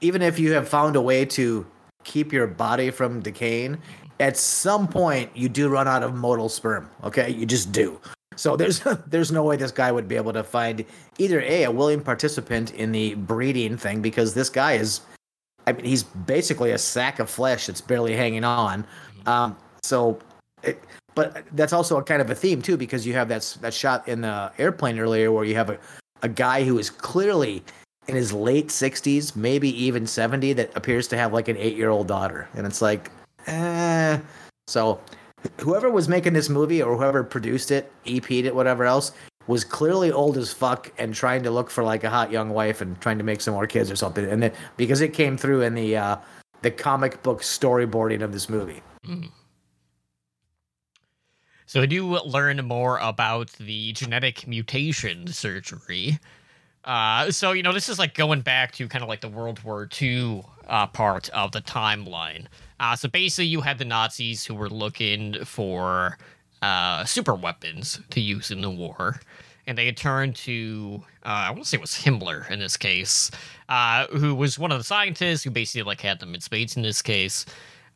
even if you have found a way to keep your body from decaying, at some point you do run out of motile sperm. Okay, you just do. So there's there's no way this guy would be able to find either a a willing participant in the breeding thing because this guy is, I mean, he's basically a sack of flesh that's barely hanging on. Um, so, it, but that's also a kind of a theme too because you have that that shot in the airplane earlier where you have a a guy who is clearly in his late 60s, maybe even 70, that appears to have like an eight year old daughter, and it's like, eh. So whoever was making this movie or whoever produced it, EP'd it, whatever else, was clearly old as fuck and trying to look for like a hot young wife and trying to make some more kids or something. And then because it came through in the uh, the comic book storyboarding of this movie. Mm. So, do you learn more about the genetic mutation surgery? Uh, so you know, this is like going back to kind of like the World War II uh, part of the timeline. Uh, so basically, you had the Nazis who were looking for uh, super weapons to use in the war, and they had turned to uh, I want to say it was Himmler in this case, uh, who was one of the scientists who basically like had them in spades in this case.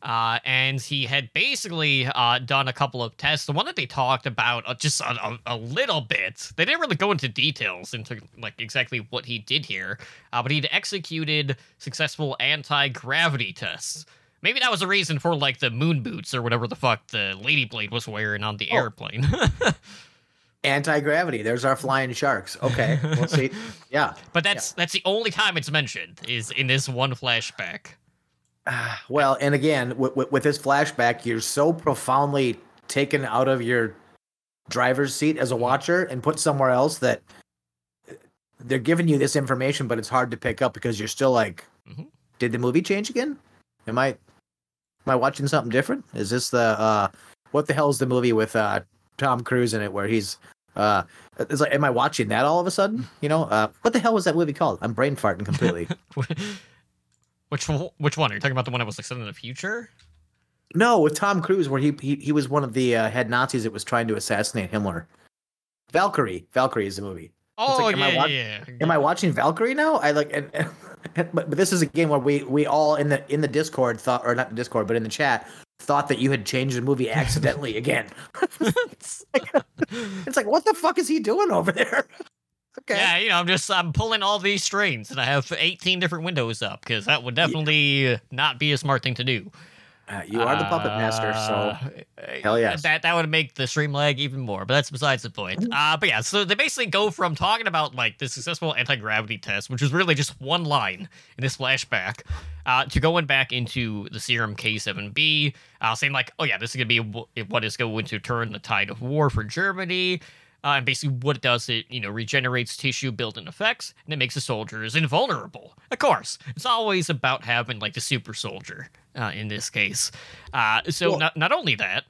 Uh, and he had basically uh, done a couple of tests. The one that they talked about uh, just a, a, little bit. They didn't really go into details into like exactly what he did here, uh, but he'd executed successful anti-gravity tests. Maybe that was a reason for like the moon boots or whatever the fuck the Lady Blade was wearing on the oh. airplane. Anti-gravity. There's our flying sharks. Okay, we'll see. Yeah, but that's yeah. that's the only time it's mentioned is in this one flashback. well, and again, with, with, with this flashback, you're so profoundly taken out of your driver's seat as a mm-hmm. watcher and put somewhere else that they're giving you this information, but it's hard to pick up because you're still like, mm-hmm. did the movie change again? Am I am I watching something different? Is this the uh what the hell is the movie with uh Tom Cruise in it where he's uh it's like am I watching that all of a sudden? You know, uh what the hell was that movie called? I'm brain farting completely. Which which one? Are you talking about the one that was like set in the future? No, with Tom Cruise, where he he, he was one of the uh, head Nazis that was trying to assassinate Himmler. Valkyrie, Valkyrie is the movie. Oh like, am yeah, I wa- yeah, Am I watching Valkyrie now? I like, and, and, but, but this is a game where we we all in the in the Discord thought, or not the Discord, but in the chat thought that you had changed the movie accidentally again. it's, like, it's like, what the fuck is he doing over there? Okay. Yeah, you know, I'm just I'm pulling all these strings, and I have 18 different windows up because that would definitely yeah. not be a smart thing to do. Uh, you are the puppet master, so uh, hell yes. That that would make the stream lag even more, but that's besides the point. Mm-hmm. Uh, but yeah, so they basically go from talking about like the successful anti gravity test, which was really just one line in this flashback, uh, to going back into the serum K7B, uh, saying like, oh yeah, this is gonna be what is going to turn the tide of war for Germany. Uh, and basically, what it does, it you know regenerates tissue built-in effects, and it makes the soldiers invulnerable. Of course, it's always about having like the super soldier uh, in this case. Uh, so well, not not only that,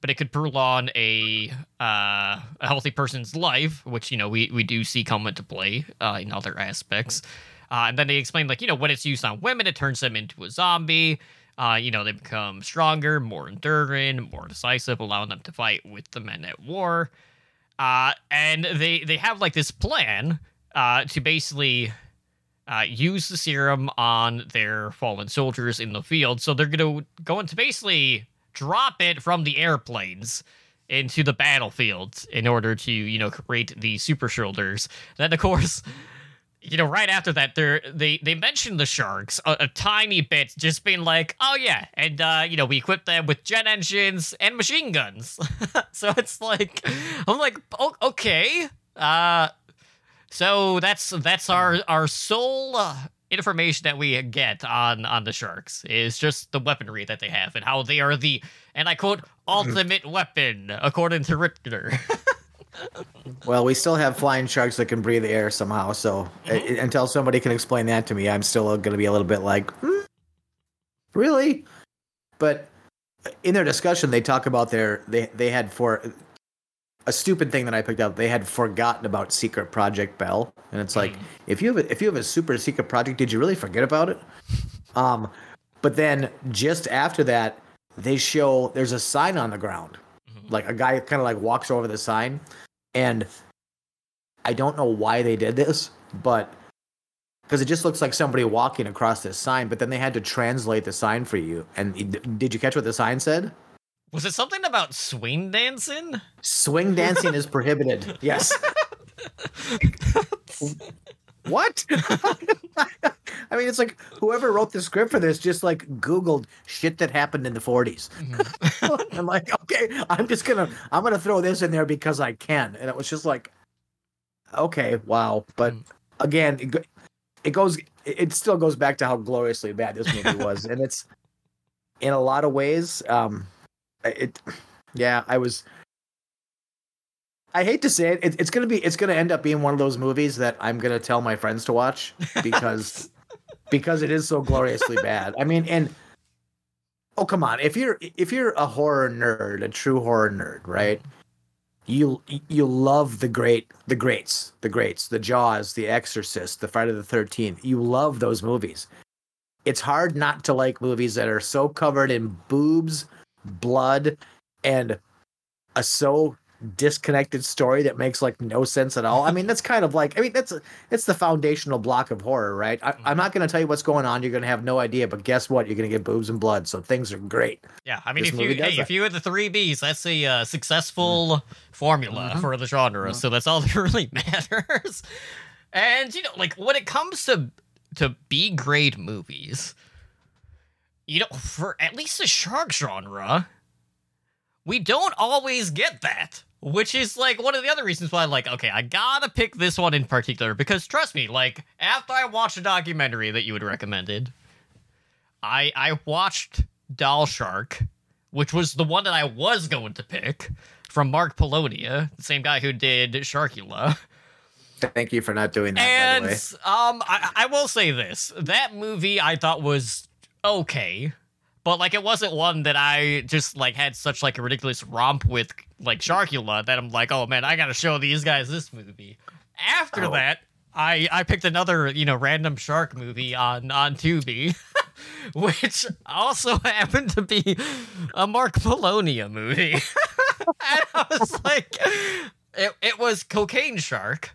but it could prolong a uh, a healthy person's life, which you know we we do see come into play uh, in other aspects. Uh, and then they explain like you know when it's used on women, it turns them into a zombie. Uh, you know, they become stronger, more enduring, more decisive, allowing them to fight with the men at war. Uh, and they they have like this plan uh, to basically uh, use the serum on their fallen soldiers in the field. So they're gonna go into basically drop it from the airplanes into the battlefield in order to you know create the super shoulders. Then of course you know, right after that, they they they mentioned the sharks a, a, tiny bit, just being like, "Oh yeah," and uh, you know, we equipped them with jet engines and machine guns. so it's like, I'm like, oh, okay, uh, so that's that's our our sole uh, information that we get on on the sharks is just the weaponry that they have and how they are the and I quote ultimate weapon according to Richter. well, we still have flying sharks that can breathe air somehow. So mm-hmm. uh, until somebody can explain that to me, I'm still going to be a little bit like, hmm, really? But in their discussion, they talk about their they they had for a stupid thing that I picked up. They had forgotten about Secret Project Bell, and it's like mm. if you have a, if you have a super secret project, did you really forget about it? Um, but then just after that, they show there's a sign on the ground like a guy kind of like walks over the sign, and I don't know why they did this, but because it just looks like somebody walking across this sign. But then they had to translate the sign for you. And did you catch what the sign said? Was it something about swing dancing? Swing dancing is prohibited. Yes. what? I mean, it's like whoever wrote the script for this just like Googled shit that happened in the 40s. Mm-hmm. I'm like, okay, I'm just gonna I'm gonna throw this in there because I can, and it was just like, okay, wow. But mm. again, it, it goes, it still goes back to how gloriously bad this movie was, and it's in a lot of ways, um, it, yeah, I was I hate to say it, it, it's gonna be it's gonna end up being one of those movies that I'm gonna tell my friends to watch because because it is so gloriously bad. I mean, and oh come on, if you're if you're a horror nerd, a true horror nerd, right? you you love the great the greats the greats the jaws the exorcist the friday the 13th you love those movies it's hard not to like movies that are so covered in boobs blood and a so disconnected story that makes like no sense at all i mean that's kind of like i mean that's it's the foundational block of horror right I, i'm not going to tell you what's going on you're going to have no idea but guess what you're going to get boobs and blood so things are great Yeah, I mean, This if you hey, if you had the three Bs, that's a uh, successful formula Mhm. for the genre. Mhm. So that's all that really matters. And you know, like when it comes to to B grade movies, you know, for at least the shark genre, we don't always get that. Which is like one of the other reasons why, like, okay, I gotta pick this one in particular because trust me, like, after I watched a documentary that you had recommended, I I watched Doll Shark, which was the one that I was going to pick from Mark Polonia, the same guy who did Sharkula. thank you for not doing that And by the way. um, I, I will say this: that movie I thought was okay, but like it wasn't one that I just like had such like a ridiculous romp with like Sharkula that I'm like, oh man, I gotta show these guys this movie. After Oh. that, I I picked another you know random shark movie on on Tubi. Which also happened to be a Mark Polonia movie. and I was like, it, it was Cocaine Shark.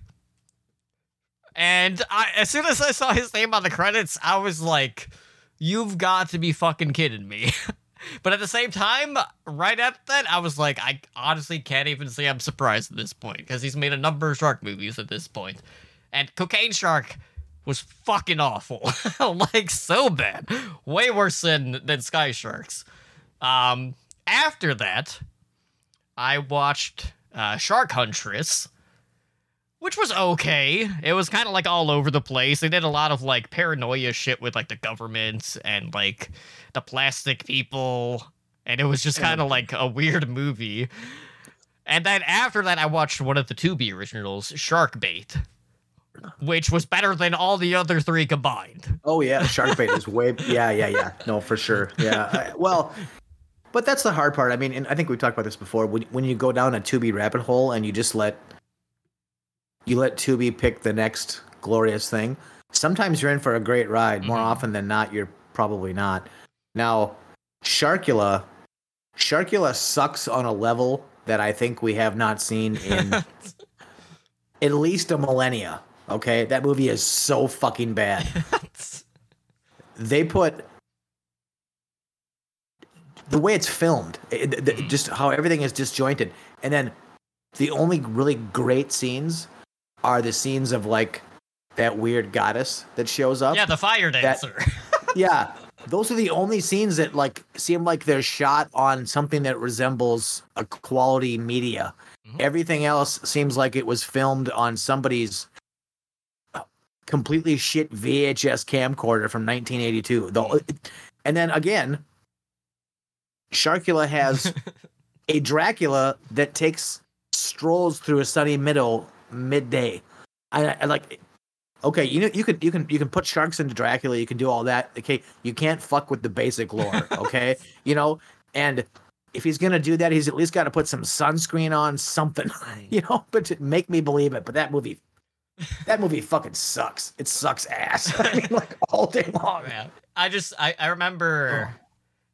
And I, as soon as I saw his name on the credits, I was like, "You've got to be fucking kidding me!" but at the same time, right at that, I was like, "I honestly can't even say I'm surprised at this point because he's made a number of shark movies at this point, and Cocaine Shark was fucking awful, like so bad, way worse than than Sky Sharks." Um, after that, I watched uh, Shark Huntress which was okay. It was kind of like all over the place. They did a lot of like paranoia shit with like the government and like the plastic people, and it was just kind of mm. like a weird movie. And then after that, I watched one of the Tubi originals, Shark Bait, which was better than all the other three combined. Oh yeah, shark bait is way. Yeah, yeah, yeah. No, for sure. Yeah. I- well, but that's the hard part. I mean, and I think we talked about this before. When when you go down a Tubi rabbit hole and you just let you let Tubi pick the next glorious thing, sometimes you're in for a great ride. More Mhm. often than not, you're probably not. Now, Sharkula, Sharkula sucks on a level that I think we have not seen in at least a millennia. Okay, that movie is so fucking bad they put the way it's filmed, it, the- mm-hmm. just how everything is disjointed, and then the only really great scenes are the scenes of like that weird goddess that shows up. yeah, the fire dancer. yeah, those are the only scenes that like seem like they're shot on something that resembles a quality media. Mhm. Everything else seems like it was filmed on somebody's completely shit VHS camcorder from 1982. The, and then again, Sharkula has a Dracula that takes strolls through a sunny middle midday. I, I like okay, you know you can you can you can put sharks into Dracula, you can do all that. Okay, you can't fuck with the basic lore, okay? you know, and if he's gonna do that, he's at least got to put some sunscreen on, something, you know, but to make me believe it. But that movie, that movie fucking sucks. It sucks ass. I mean, like all day long. Yeah. I just I, I remember oh.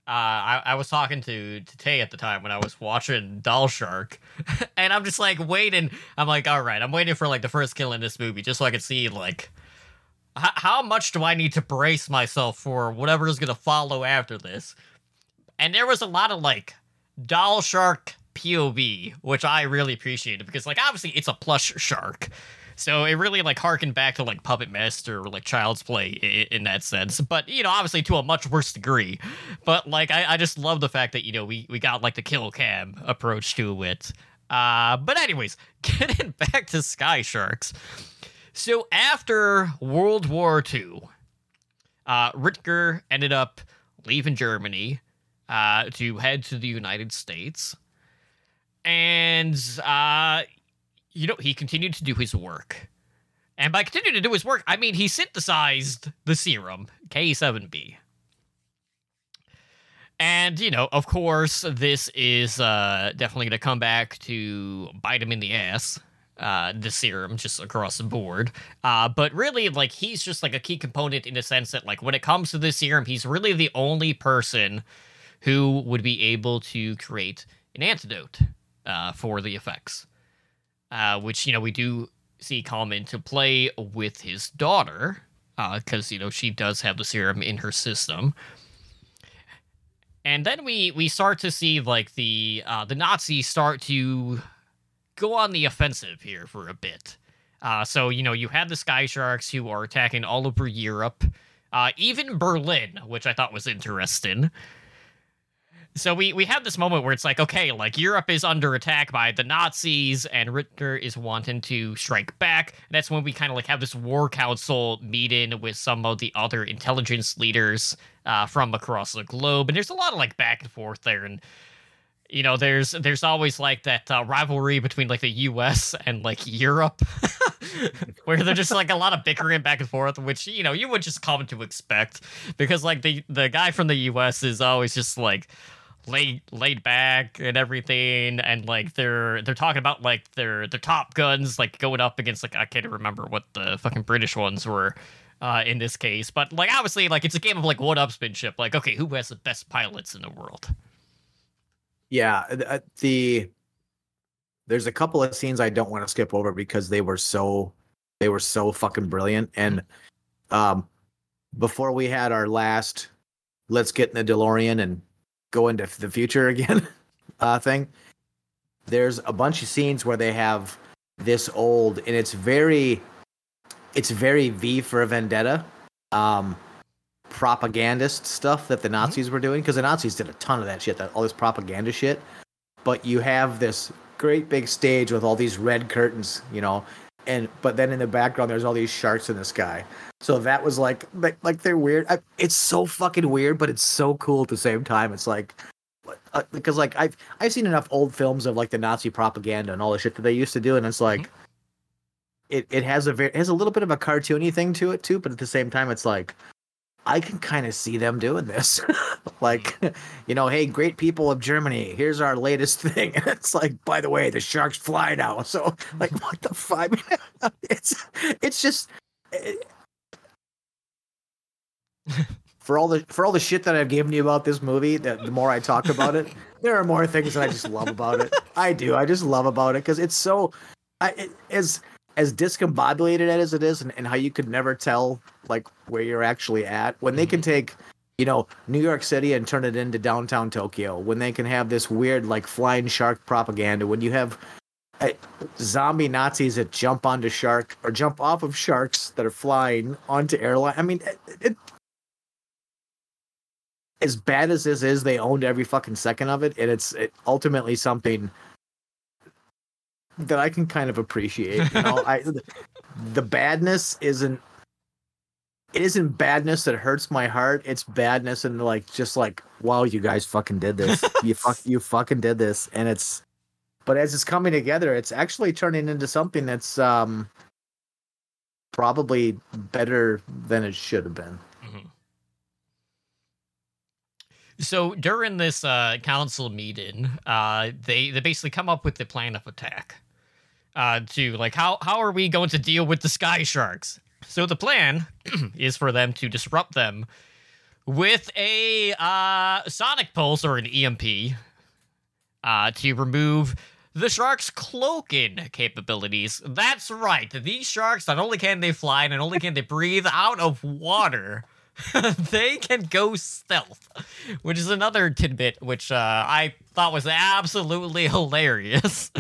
Uh I, I was talking to to Tay at the time when I was watching Doll Shark and I'm just like waiting. I'm like all right I'm waiting for like the first kill in this movie just so I can see like h- how much do I need to brace myself for whatever is gonna follow after this? And there was a lot of like Doll Shark POV which I really appreciated because like obviously it's a plush shark so it really like harkened back to like Puppet Master or like Child's Play in, in that sense, but you know, obviously to a much worse degree. But like, I, I just love the fact that you know we we got like the kill cam approach to it. Uh, but anyways, getting back to Sky Sharks. So after World War II, uh, Richter ended up leaving Germany uh, to head to the United States, and uh, you know, he continued to do his work. And by continuing to do his work, I mean he synthesized the serum, K7B. And, you know, of course, this is uh, definitely going to come back to bite him in the ass. Uh, the serum just across the board. Uh, but really, like, he's just like a key component in the sense that, like, when it comes to the serum, he's really the only person who would be able to create an antidote uh, for the effects. Uh, which, you know, we do see come into play with his daughter, because, you know, she does have the serum in her system and then we we start to see like the uh, the Nazis start to go on the offensive here for a bit. Uh, so you know you have the Sky Sharks who are attacking all over Europe, uh, even Berlin, which I thought was interesting. So we we have this moment where it's like, okay, like Europe is under attack by the Nazis, and Richter is wanting to strike back. And that's when we kind of like have this war council meeting with some of the other intelligence leaders uh, from across the globe, and there's a lot of like back and forth there, and you know, there's there's always like that uh, rivalry between like the U.S. and like Europe, where there's just like a lot of bickering back and forth, which you know you would just come to expect because like the the guy from the U.S. is always just like laid laid back and everything. And like they're they're talking about like their their top guns like going up against like I can't remember what the fucking British ones were uh in this case. But like obviously like it's a game of like one upsmanship like okay who has the best pilots in the world? Yeah, uh, the there's a couple of scenes I don't want to skip over because they were so they were so fucking brilliant. And um, before we had our last, let's get in the DeLorean and go into the future again uh, thing. There's a bunch of scenes where they have this old, and it's very, it's very V for Vendetta. Um, propagandist stuff that the Nazis were doing because the Nazis did a ton of that shit, that all this propaganda shit. But you have this great big stage with all these red curtains, you know, and but then in the background there's all these sharks in the sky. So that was like like, like they're weird. I, it's so fucking weird, but it's so cool at the same time. It's like uh, because like I've I've seen enough old films of like the Nazi propaganda and all the shit that they used to do, and it's like. It, it has a very it has a little bit of a cartoony thing to it too, but at the same time, it's like I can kind of see them doing this. like, you know, hey, great people of Germany, here's our latest thing. And it's like, by the way, the sharks fly now. So, like, what the fuck? it's it's just it- for all the for all the shit that I've given you about this movie. That the more I talk about it, there are more things that I just love about it. I do. I just love about it because it's so. I it, as as discombobulated as it is, and, and how you could never tell like where you're actually at when they can mm-hmm. take you know New York City and turn it into downtown Tokyo when they can have this weird like flying shark propaganda when you have uh, zombie Nazis that jump onto shark or jump off of sharks that are flying onto airline I mean it, it as bad as this is they owned every fucking second of it and it's it, ultimately something that I can kind of appreciate you know I the badness isn't it isn't badness that hurts my heart. It's badness and like just like wow, you guys fucking did this. you fuck you fucking did this, and it's. But as it's coming together, it's actually turning into something that's um probably better than it should have been. So during this uh, council meeting, uh, they they basically come up with the plan of attack. Uh, to like how how are we going to deal with the sky sharks? So the plan is for them to disrupt them with a uh, sonic pulse or an EMP uh, to remove the shark's cloaking capabilities. That's right. These sharks not only can they fly, not only can they breathe out of water. they can go stealth, which is another tidbit which uh, I thought was absolutely hilarious.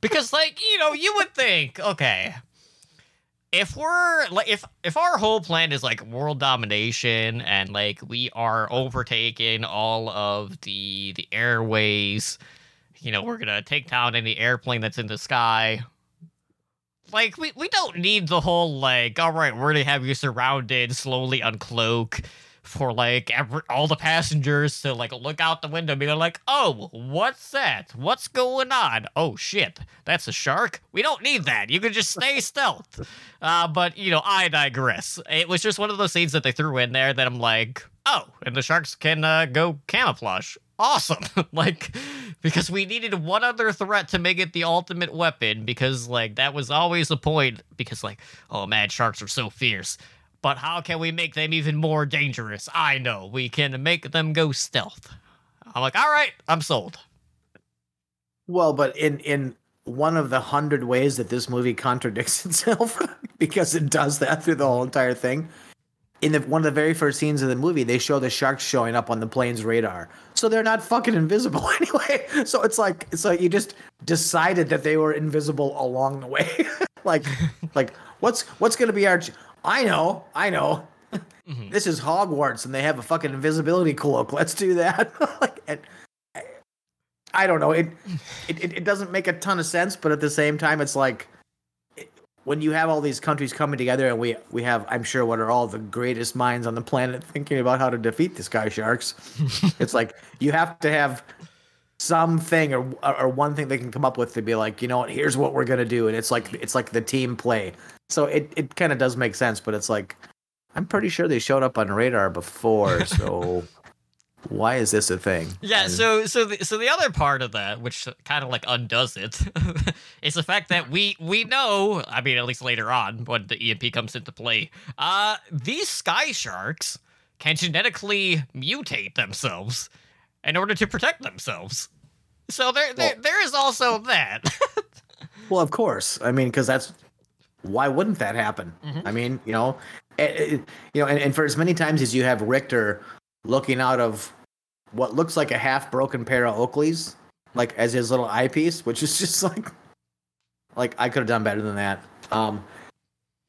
because, like, you know, you would think, okay, if we're like, if if our whole plan is like world domination and like we are overtaking all of the the airways, you know, we're gonna take down any airplane that's in the sky like we, we don't need the whole like all right we're gonna have you surrounded slowly uncloak for like every all the passengers to like look out the window and be like oh what's that? What's going on? Oh shit that's a shark? We don't need that. You can just stay stealth. Uh but you know i digress. It was just one of those scenes that they threw in there that i'm like oh, and the sharks can uh, go camouflage. Awesome. like, because we needed one other threat to make it the ultimate weapon, because, like, that was always the point. Because, like, oh man, sharks are so fierce. But how can we make them even more dangerous? I know. We can make them go stealth. I'm like, all right, I'm sold. Well, but in in one of the hundred ways that this movie contradicts itself, because it does that through the whole entire thing. In the, one of the very first scenes of the movie, they show the sharks showing up on the plane's radar, so they're not fucking invisible anyway. So it's like it's like you just decided that they were invisible along the way. like, like what's what's gonna be our? ch- I know, I know. Mhm. This is Hogwarts, and they have a fucking invisibility cloak. Let's do that. like, and, I don't know. It, it it doesn't make a ton of sense, but at the same time, it's like when you have all these countries coming together, and we we have, I'm sure, what are all the greatest minds on the planet thinking about how to defeat the sky sharks. it's like you have to have something or or one thing they can come up with to be like, you know what, here's what we're gonna do, and it's like it's like the team play. So it it kind of does make sense, but it's like I'm pretty sure they showed up on radar before, so. Why is this a thing? Yeah, And- so so the, so the other part of that, which kind of like undoes it, is the fact that we we know. I mean, at least later on when the EMP comes into play, uh, these sky sharks can genetically mutate themselves in order to protect themselves. So there there, Well- there is also that. Well, of course. I mean, because that's why wouldn't that happen? Mhm. I mean, you know, it, it- you know, and, and for as many times as you have Richter looking out of what looks like a half broken pair of Oakleys, like as his little eyepiece, which is just like, like I could have done better than that. Um,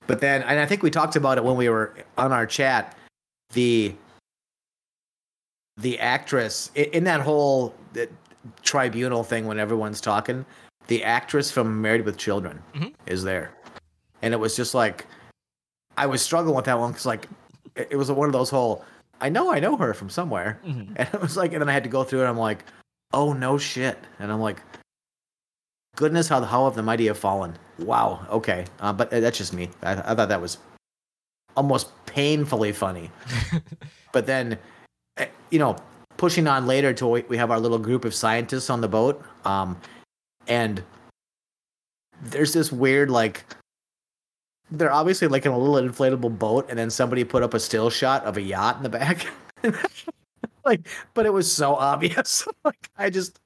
but then, and I think we talked about it when we were on our chat. The the actress in that whole uh, tribunal thing when everyone's talking, the actress from Married with Children Mhm. is there, and it was just like I was struggling with that one because like it, it was one of those whole I know I know her from somewhere, Mhm. and it was like, and then I had to go through it. I'm like, oh no shit, and I'm like, goodness, how the how have the mighty have fallen? Wow, okay, uh, but that's just me. I, I thought that was almost painfully funny, but then, eh, you know, pushing on later we, we have our little group of scientists on the boat, um, and there's this weird like. They're obviously like in a little inflatable boat, and then somebody put up a still shot of a yacht in the back. like, but it was so obvious. like, I just,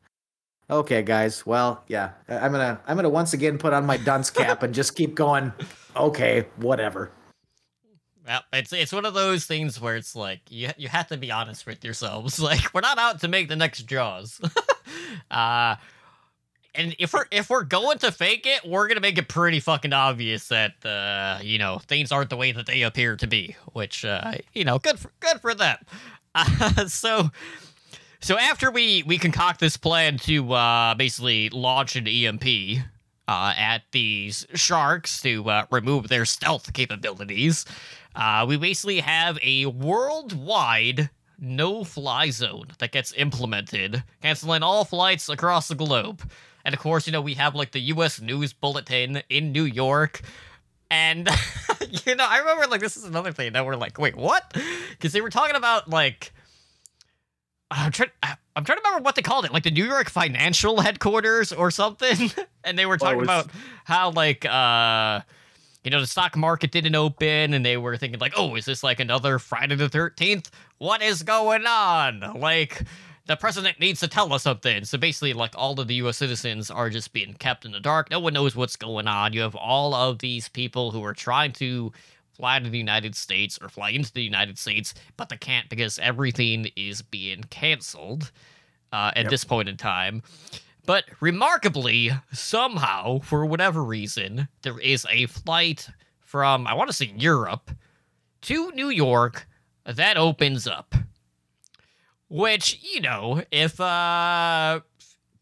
okay, guys. Well, yeah, I'm gonna, I'm gonna once again put on my dunce cap and just keep going. Okay, whatever. Well, it's it's one of those things where it's like you you have to be honest with yourselves. Like we're not out to make the next Jaws. uh and if we're if we're going to fake it, we're gonna make it pretty fucking obvious that uh you know things aren't the way that they appear to be. Which uh you know good for good for them. Uh, so so after we we concoct this plan to uh basically launch an EMP uh, at these sharks to uh, remove their stealth capabilities. Uh, we basically have a worldwide no fly zone that gets implemented, canceling all flights across the globe. And of course, you know, we have like the US News Bulletin in New York. And, you know, I remember like this is another thing that we're like, wait, what? Because they were talking about like. I'm trying. I'm trying to remember what they called it, like the New York financial headquarters or something. and they were talking was- about how like uh you know the stock market didn't open and they were thinking like oh is this like another friday the 13th what is going on like the president needs to tell us something so basically like all of the us citizens are just being kept in the dark no one knows what's going on you have all of these people who are trying to fly to the united states or fly into the united states but they can't because everything is being canceled uh, at Yep. this point in time but remarkably, somehow, for whatever reason, there is a flight from, I want to say Europe, to New York that opens up. Which, you know, if, uh,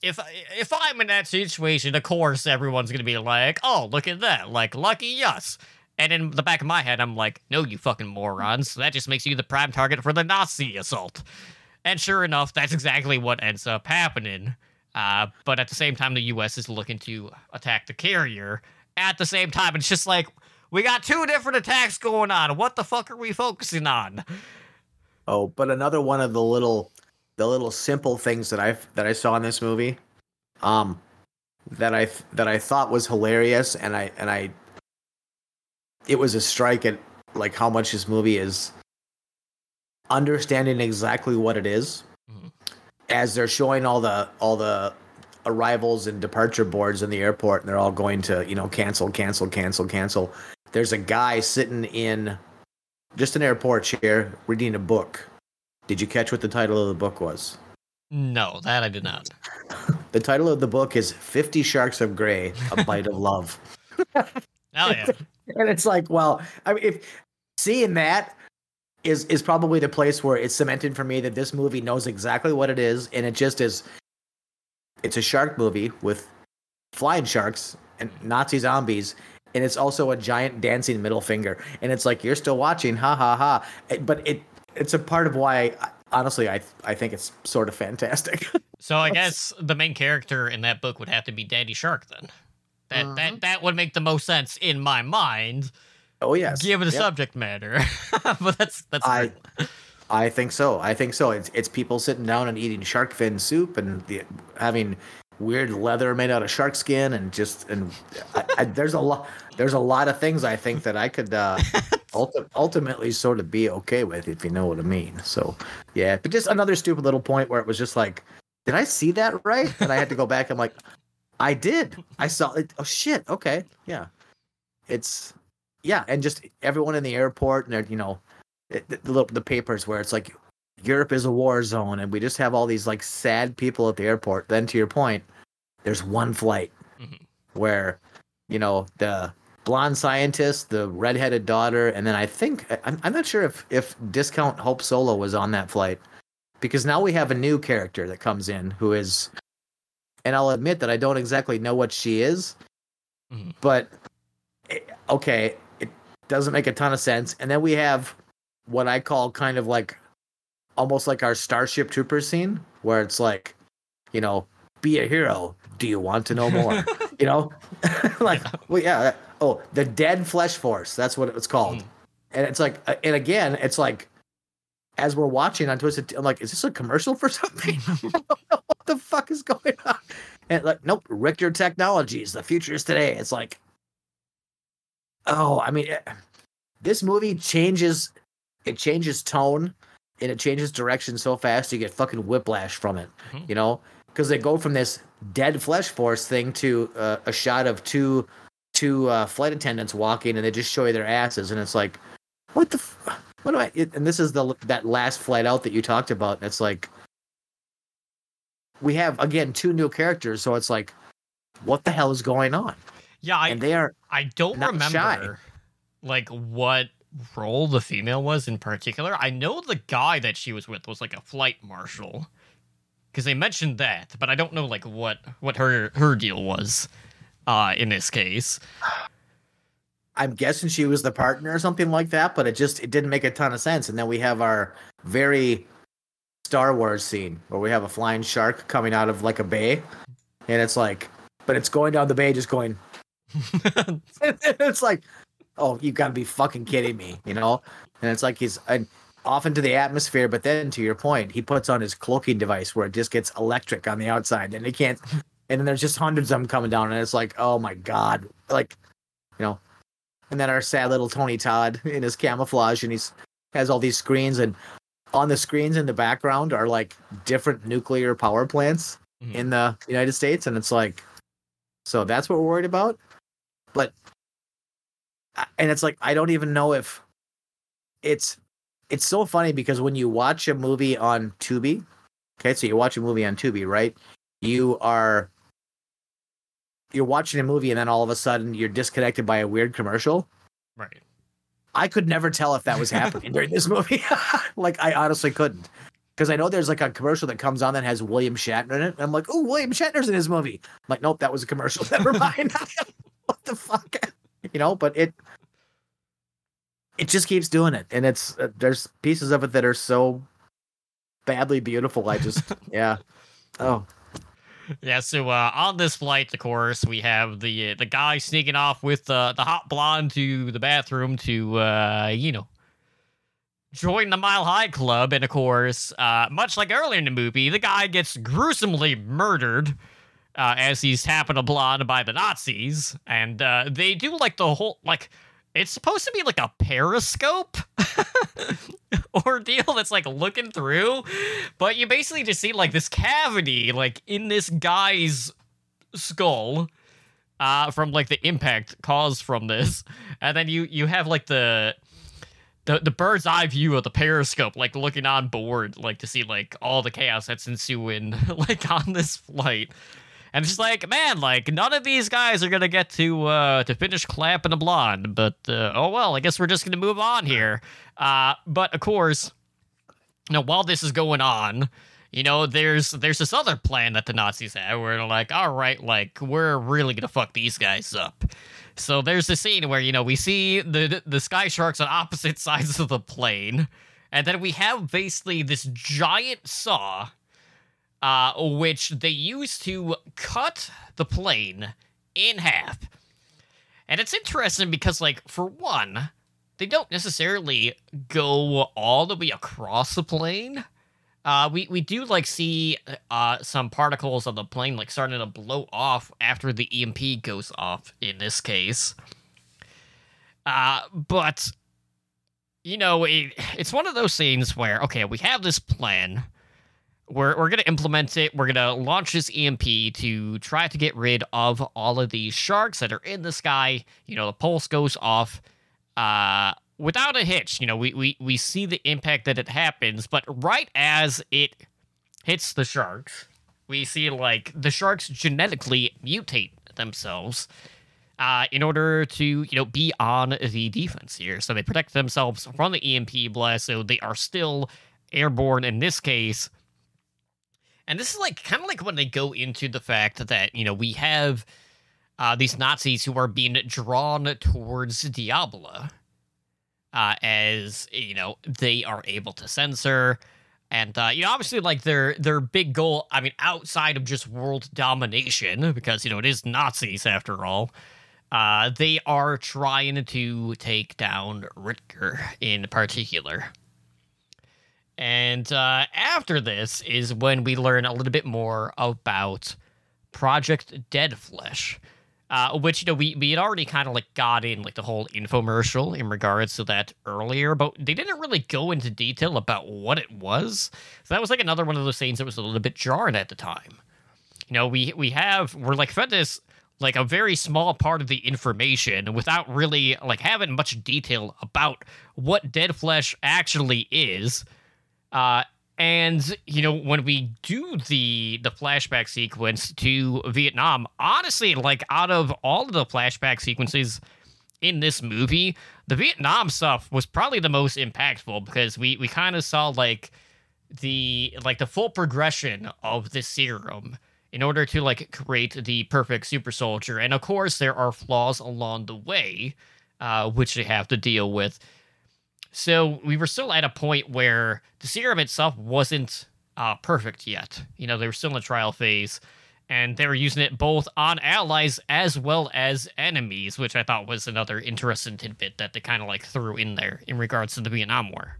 if if I'm in that situation, of course everyone's gonna be like, "Oh, look at that! Like, lucky us." And in the back of my head, I'm like, "No, you fucking morons! That just makes you the prime target for the Nazi assault." And sure enough, that's exactly what ends up happening. Uh, but at the same time, the U.S. is looking to attack the carrier. At the same time, it's just like we got two different attacks going on. What the fuck are we focusing on? Oh, but another one of the little the little simple things that I that I saw in this movie, um, that I that I thought was hilarious, and I and I, it was a strike at like how much this movie is understanding exactly what it is, Mhm. as they're showing all the all the arrivals and departure boards in the airport, and they're all going to you know cancel, cancel, cancel, cancel. There's a guy sitting in just an airport chair reading a book. Did you catch what the title of the book was? No, that I did not. The title of the book is 50 Sharks of Grey, A Bite of Love. Oh yeah. And it's like, well, I mean, if seeing that is is probably the place where it's cemented for me that this movie knows exactly what it is, and it just is. It's a shark movie with flying sharks and Nazi zombies, and it's also a giant dancing middle finger, and it's like you're still watching, ha ha ha. But it it's a part of why, I, honestly, I I think it's sort of fantastic. So I guess the main character in that book would have to be Daddy Shark then. That Mhm. that that would make the most sense in my mind, oh yes, given the Yep. subject matter. but that's that's I- great. I think so. I think so. It's it's people sitting down and eating shark fin soup and the, having weird leather made out of shark skin and just and I, I, there's a lot there's a lot of things I think that I could uh, ulti- ultimately sort of be okay with if you know what I mean. So yeah, but just another stupid little point where it was just like, did I see that right? And I had to go back. I'm like, I did. I saw it. Oh shit. Okay. Yeah. It's yeah, and just everyone in the airport and they're you know it- the, the, the papers where it's like Europe is a war zone, and we just have all these like sad people at the airport. Then to your point, there's one flight Mhm. where you know the blonde scientist, the redheaded daughter, and then I think I'm, I'm not sure if if discount Hope Solo was on that flight because now we have a new character that comes in who is, and I'll admit that I don't exactly know what she is, Mhm. but it- okay, it doesn't make a ton of sense. And then we have what I call kind of like almost like our Starship Troopers scene, where it's like, you know, be a hero. Do you want to know more? you know, like, well, yeah. Oh, the Dead Flesh Force. That's what it's called. Mm. And it's like, uh, and again, it's like, as we're watching on Twisted, I'm like, is this a commercial for something? I don't know what the fuck is going on. And like, nope, Richter Technologies. The future is today. It's like, oh, I mean, it, this movie changes. It changes tone and it changes direction so fast you get fucking whiplash from it. Mhm. You know, because they go from this dead flesh force thing to uh, a shot of two two uh, flight attendants walking and they just show you their asses and it's like, what the. F- what do I? It, and this is the that last flight out that you talked about. And it's like, we have again two new characters, so it's like, what the hell is going on? Yeah, I and they are I don't remember shy. like what role the female was in particular. I know the guy that she was with was like a flight marshal because they mentioned that, but I don't know like what what her her deal was uh in this case. I'm guessing she was the partner or something like that, but it just it didn't make a ton of sense. And then we have our very Star Wars scene where we have a flying shark coming out of like a bay, and it's like, but it's going down the bay, just going. it's like, oh, you got to be fucking kidding me, you know? And it's like he's and off into the atmosphere, but then to your point, he puts on his cloaking device where it just gets electric on the outside, and he can't. And then there's just hundreds of them coming down, and it's like, oh my god, like, you know. And then our sad little Tony Todd in his camouflage, and he's has all these screens, and on the screens in the background are like different nuclear power plants Mhm. in the United States, and it's like, so that's what we're worried about. But, and it's like I don't even know if it's it's so funny because when you watch a movie on Tubi, okay, so you watch a movie on Tubi, right? You are you're watching a movie, and then all of a sudden you're disconnected by a weird commercial. right. I could never tell if that was happening during this movie. like I honestly couldn't. Because I know there's like a commercial that comes on that has William Shatner in it. And I'm like, oh, William Shatner's in his movie. I'm like, nope, that was a commercial. Never mind. what the fuck? You know, but it it just keeps doing it. And it's uh, there's pieces of it that are so badly beautiful. I just yeah. Oh. Yeah, so uh, on this flight, of course, we have the uh, the guy sneaking off with uh, the hot blonde to the bathroom to uh, you know join the Mile High Club, and of course, uh, much like earlier in the movie, the guy gets gruesomely murdered uh, as he's tapping a by the Nazis, and uh, they do like the whole like it's supposed to be like a periscope ordeal that's like looking through, but you basically just see like this cavity like in this guy's skull uh from like the impact caused from this. And then you you have like the the, the bird's eye view of the periscope like looking on board like to see like all the chaos that's ensuing like on this flight and it's like man like none of these guys are gonna get to uh to finish clapping a blonde but uh, oh well i guess we're just gonna move on here uh but of course you know while this is going on you know, there's there's this other plan that the Nazis have where they're like, all right, like we're really gonna fuck these guys up. So there's this scene where you know we see the the sky sharks on opposite sides of the plane, and then we have basically this giant saw, uh, which they use to cut the plane in half. And it's interesting because, like, for one, they don't necessarily go all the way across the plane. Uh, we we do like see uh some particles of the plane like starting to blow off after the EMP goes off in this case. Uh, but you know, it, it's one of those scenes where okay, we have this plan. We're we're gonna implement it. We're gonna launch this EMP to try to get rid of all of these sharks that are in the sky. You know, the pulse goes off. Uh, without a hitch. You know, we, we, we see the impact that it happens, but right as it hits the sharks, we see like the sharks genetically mutate themselves uh, in order to, you know, be on the defense here. So they protect themselves from the EMP blast, so they are still airborne in this case. And this is like kind of like when they go into the fact that, you know, we have uh, these Nazis who are being drawn towards Diabla uh, as you know they are able to censor. And uh, you know obviously like their their big goal i mean outside of just world domination because you know it is nazis after all uh, they are trying to take down Rutger in particular and uh, after this is when we learn a little bit more about project dead flesh uh, which you know we we had already kind of like got in like the whole infomercial in regards to that earlier, but they didn't really go into detail about what it was. So that was like another one of those things that was a little bit jarring at the time. You know, we we have we're like fed this like a very small part of the information without really like having much detail about what dead flesh actually is. Uh, and you know, when we do the the flashback sequence to Vietnam, honestly, like out of all of the flashback sequences in this movie, the Vietnam stuff was probably the most impactful because we we kind of saw like the like the full progression of the serum in order to like create the perfect super soldier. And of course, there are flaws along the way, uh, which they have to deal with. So we were still at a point where the serum itself wasn't uh, perfect yet. You know, they were still in the trial phase, and they were using it both on allies as well as enemies, which I thought was another interesting tidbit that they kind of like threw in there in regards to the Vietnam War.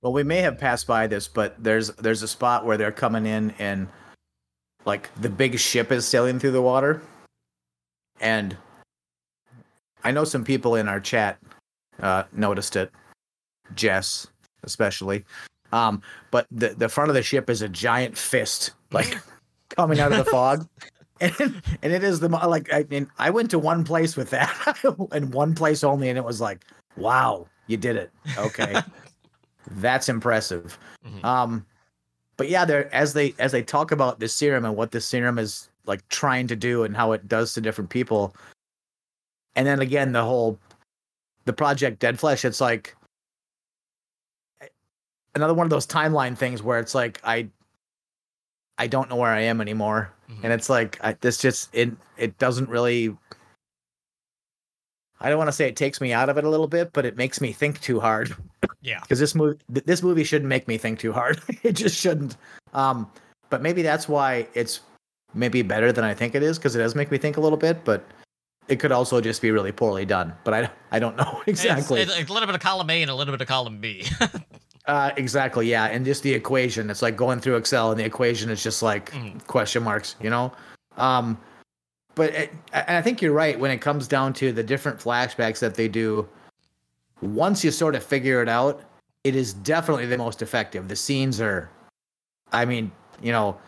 Well, we may have passed by this, but there's there's a spot where they're coming in and like the big ship is sailing through the water, and I know some people in our chat uh, noticed it, Jess especially. Um, but the the front of the ship is a giant fist, like coming out of the fog, and and it is the like I mean I went to one place with that, and one place only, and it was like, wow, you did it. Okay, that's impressive. Mm-hmm. Um, but yeah, there as they as they talk about the serum and what the serum is like trying to do and how it does to different people, and then again the whole the project Dead Flesh. It's like another one of those timeline things where it's like I I don't know where I am anymore, mm-hmm. and it's like I, this just it it doesn't really. I don't want to say it takes me out of it a little bit, but it makes me think too hard. Yeah, because this movie this movie shouldn't make me think too hard. it just shouldn't. Um, but maybe that's why it's maybe better than I think it is because it does make me think a little bit. But it could also just be really poorly done. But I I don't know exactly. It's, it's a little bit of column A and a little bit of column B. Uh, exactly, yeah, and just the equation. It's like going through Excel, and the equation is just like Mhm. question marks, you know. Um, but it, and I think you're right when it comes down to the different flashbacks that they do. Once you sort of figure it out, it is definitely the most effective. The scenes are, I mean, you know,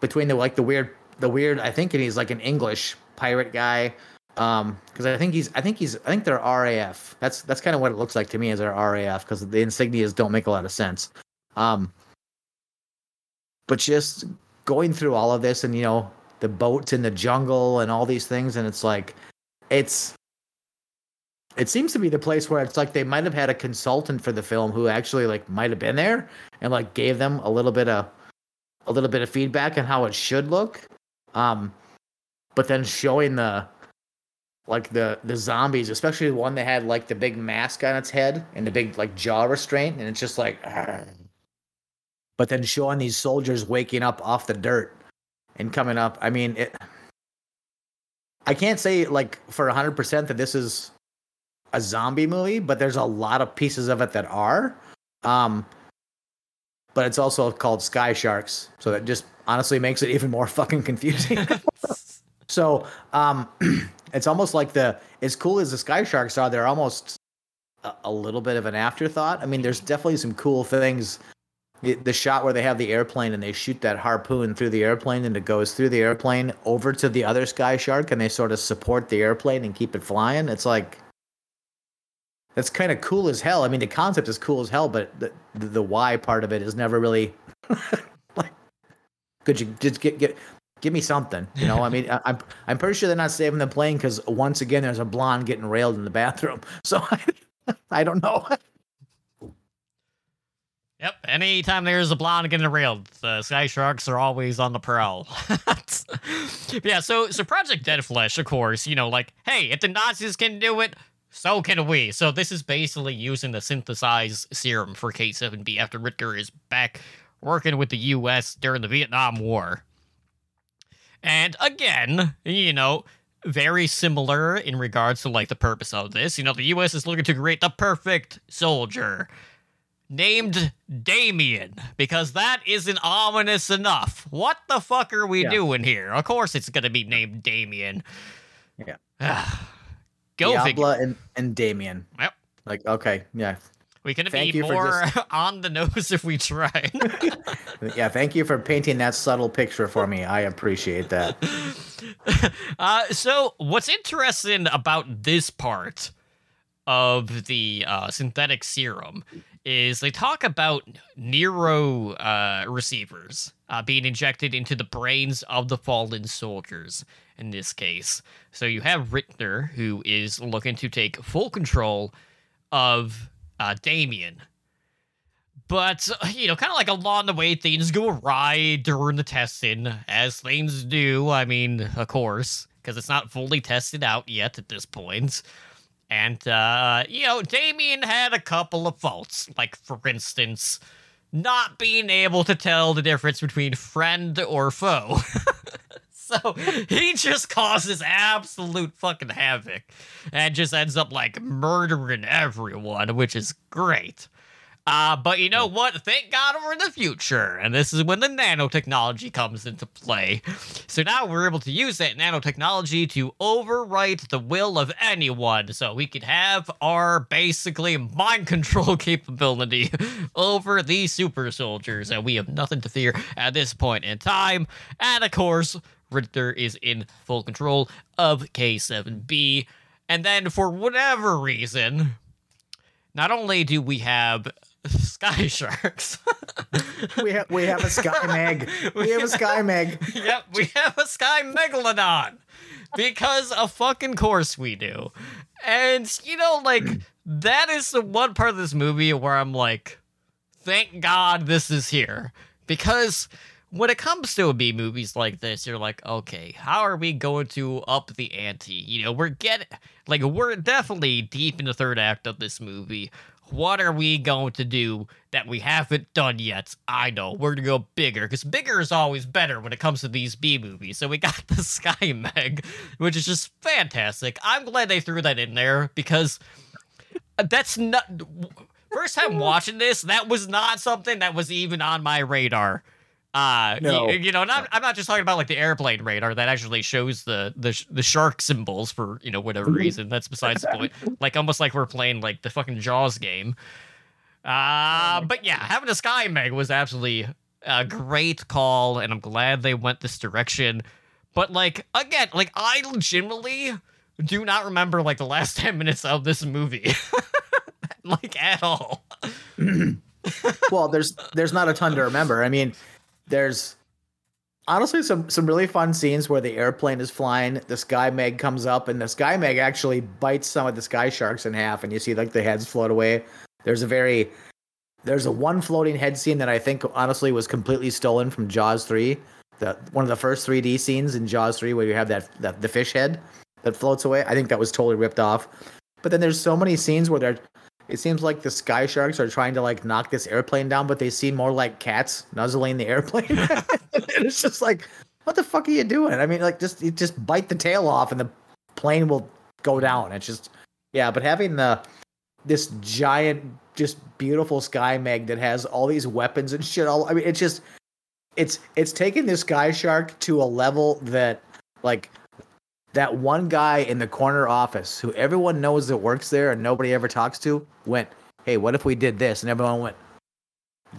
between the like the weird, the weird. I think he's like an English pirate guy. Um, because I think he's, I think he's, I think they're RAF. That's that's kind of what it looks like to me as their RAF because the insignias don't make a lot of sense. Um, but just going through all of this and you know the boats in the jungle and all these things, and it's like, it's. It seems to be the place where it's like they might have had a consultant for the film who actually like might have been there and like gave them a little bit of a little bit of feedback on how it should look. Um, but then showing the like the the zombies, especially the one that had like the big mask on its head and the big like jaw restraint, and it's just like. "Argh." But then showing these soldiers waking up off the dirt and coming up, I mean it. I can't say like for hundred percent that this is a zombie movie, but there's a lot of pieces of it that are. Um, but it's also called Sky Sharks, so that just honestly makes it even more fucking confusing. so, um, it's almost like the as cool as the Sky Sharks are, they're almost a, a little bit of an afterthought. I mean, there's definitely some cool things. The shot where they have the airplane and they shoot that harpoon through the airplane and it goes through the airplane over to the other Sky Shark and they sort of support the airplane and keep it flying. It's like that's kind of cool as hell. I mean, the concept is cool as hell, but the the, the why part of it is never really like. Could you just get get give me something? You know, I mean, I, I'm I'm pretty sure they're not saving the plane because once again, there's a blonde getting railed in the bathroom. So I, I don't know. Yep. Anytime there's a blonde getting railed, the Sky Sharks are always on the prowl. yeah. So, so Project Dead Flesh, of course, you know, like, hey, if the Nazis can do it, so can we. So this is basically using the synthesized serum for K7B after Richter is back working with the U.S. during the Vietnam War. And again, you know, very similar in regards to like the purpose of this. You know, the U.S. is looking to create the perfect soldier named Damien because that isn't ominous enough. What the fuck are we Yeah. doing here? Of course it's going to be named Damien. Yeah. Go figure. And and Damien. Yep. Like okay, yeah, We can Thank be more on the nose if we try. yeah. Thank you for painting that subtle picture for me. I appreciate that. uh, so, what's interesting about this part of the uh, synthetic serum is they talk about neuro uh, receivers uh, being injected into the brains of the fallen soldiers in this case. So you have Richter, who is looking to take full control of uh, Damien. But, uh, you know, kind of like along the way, things go awry during the testing, as things do. I mean, of course, because it's not fully tested out yet at this point. And, uh, you know, Damien had a couple of faults. Like, for instance, not being able to tell the difference between friend or foe. so he just causes absolute fucking havoc and just ends up, like, murdering everyone, which is great. Uh, but you know what? Thank God we're in the future, and this is when the nanotechnology comes into play. So now we're able to use that nanotechnology to overwrite the will of anyone, so we could have our basically mind control capability over these super soldiers, and we have nothing to fear at this point in time. And of course, Richter is in full control of K7B. And then, for whatever reason, not only do we have sky sharks, We have we have a sky meg. We have a sky meg. yep, we have a sky megalodon because of fucking course we do. And you know, like that is the one part of this movie where I'm like, thank God this is here because. When it comes to B movies like this, you're like, okay, how are we going to up the ante? You know, we're getting like we're definitely deep in the third act of this movie. what are we going to do that we haven't done yet? I know we're gonna go bigger because bigger is always better when it comes to these B movies. So we got the Sky Meg, which is just fantastic. I'm glad they threw that in there because that's not first time watching this. That was not something that was even on my radar. Uh, No. you, you know, not, I'm not just talking about like the airplane radar that actually shows the the sh- the shark symbols for you know whatever reason. That's besides the point. Like almost like we're playing like the fucking Jaws game. Uh, but yeah, having a Sky Meg was absolutely a great call, and I'm glad they went this direction. But like again, like I legitimately do not remember like the last ten minutes of this movie, like at all. well, there's there's not a ton to remember. I mean, there's honestly some some really fun scenes where the airplane is flying, the sky meg comes up, and the sky meg actually bites some of the sky sharks in half, and you see like the heads float away. There's a very there's a one floating head scene that I think honestly was completely stolen from Jaws three. The one of the first 3D scenes in Jaws three where you have that, that the fish head that floats away. I think that was totally ripped off. But then there's so many scenes where they're it seems like the sky sharks are trying to like knock this airplane down, but they seem more like cats nuzzling the airplane. it's just like, what the fuck are you doing? I mean, like just just bite the tail off and the plane will go down. It's just yeah, but having the this giant, just beautiful sky meg that has all these weapons and shit. All I mean, it's just it's it's taking this sky shark to a level that like that one guy in the corner office who everyone knows that works there and nobody ever talks to went, "Hey, what if we did this?" And everyone went,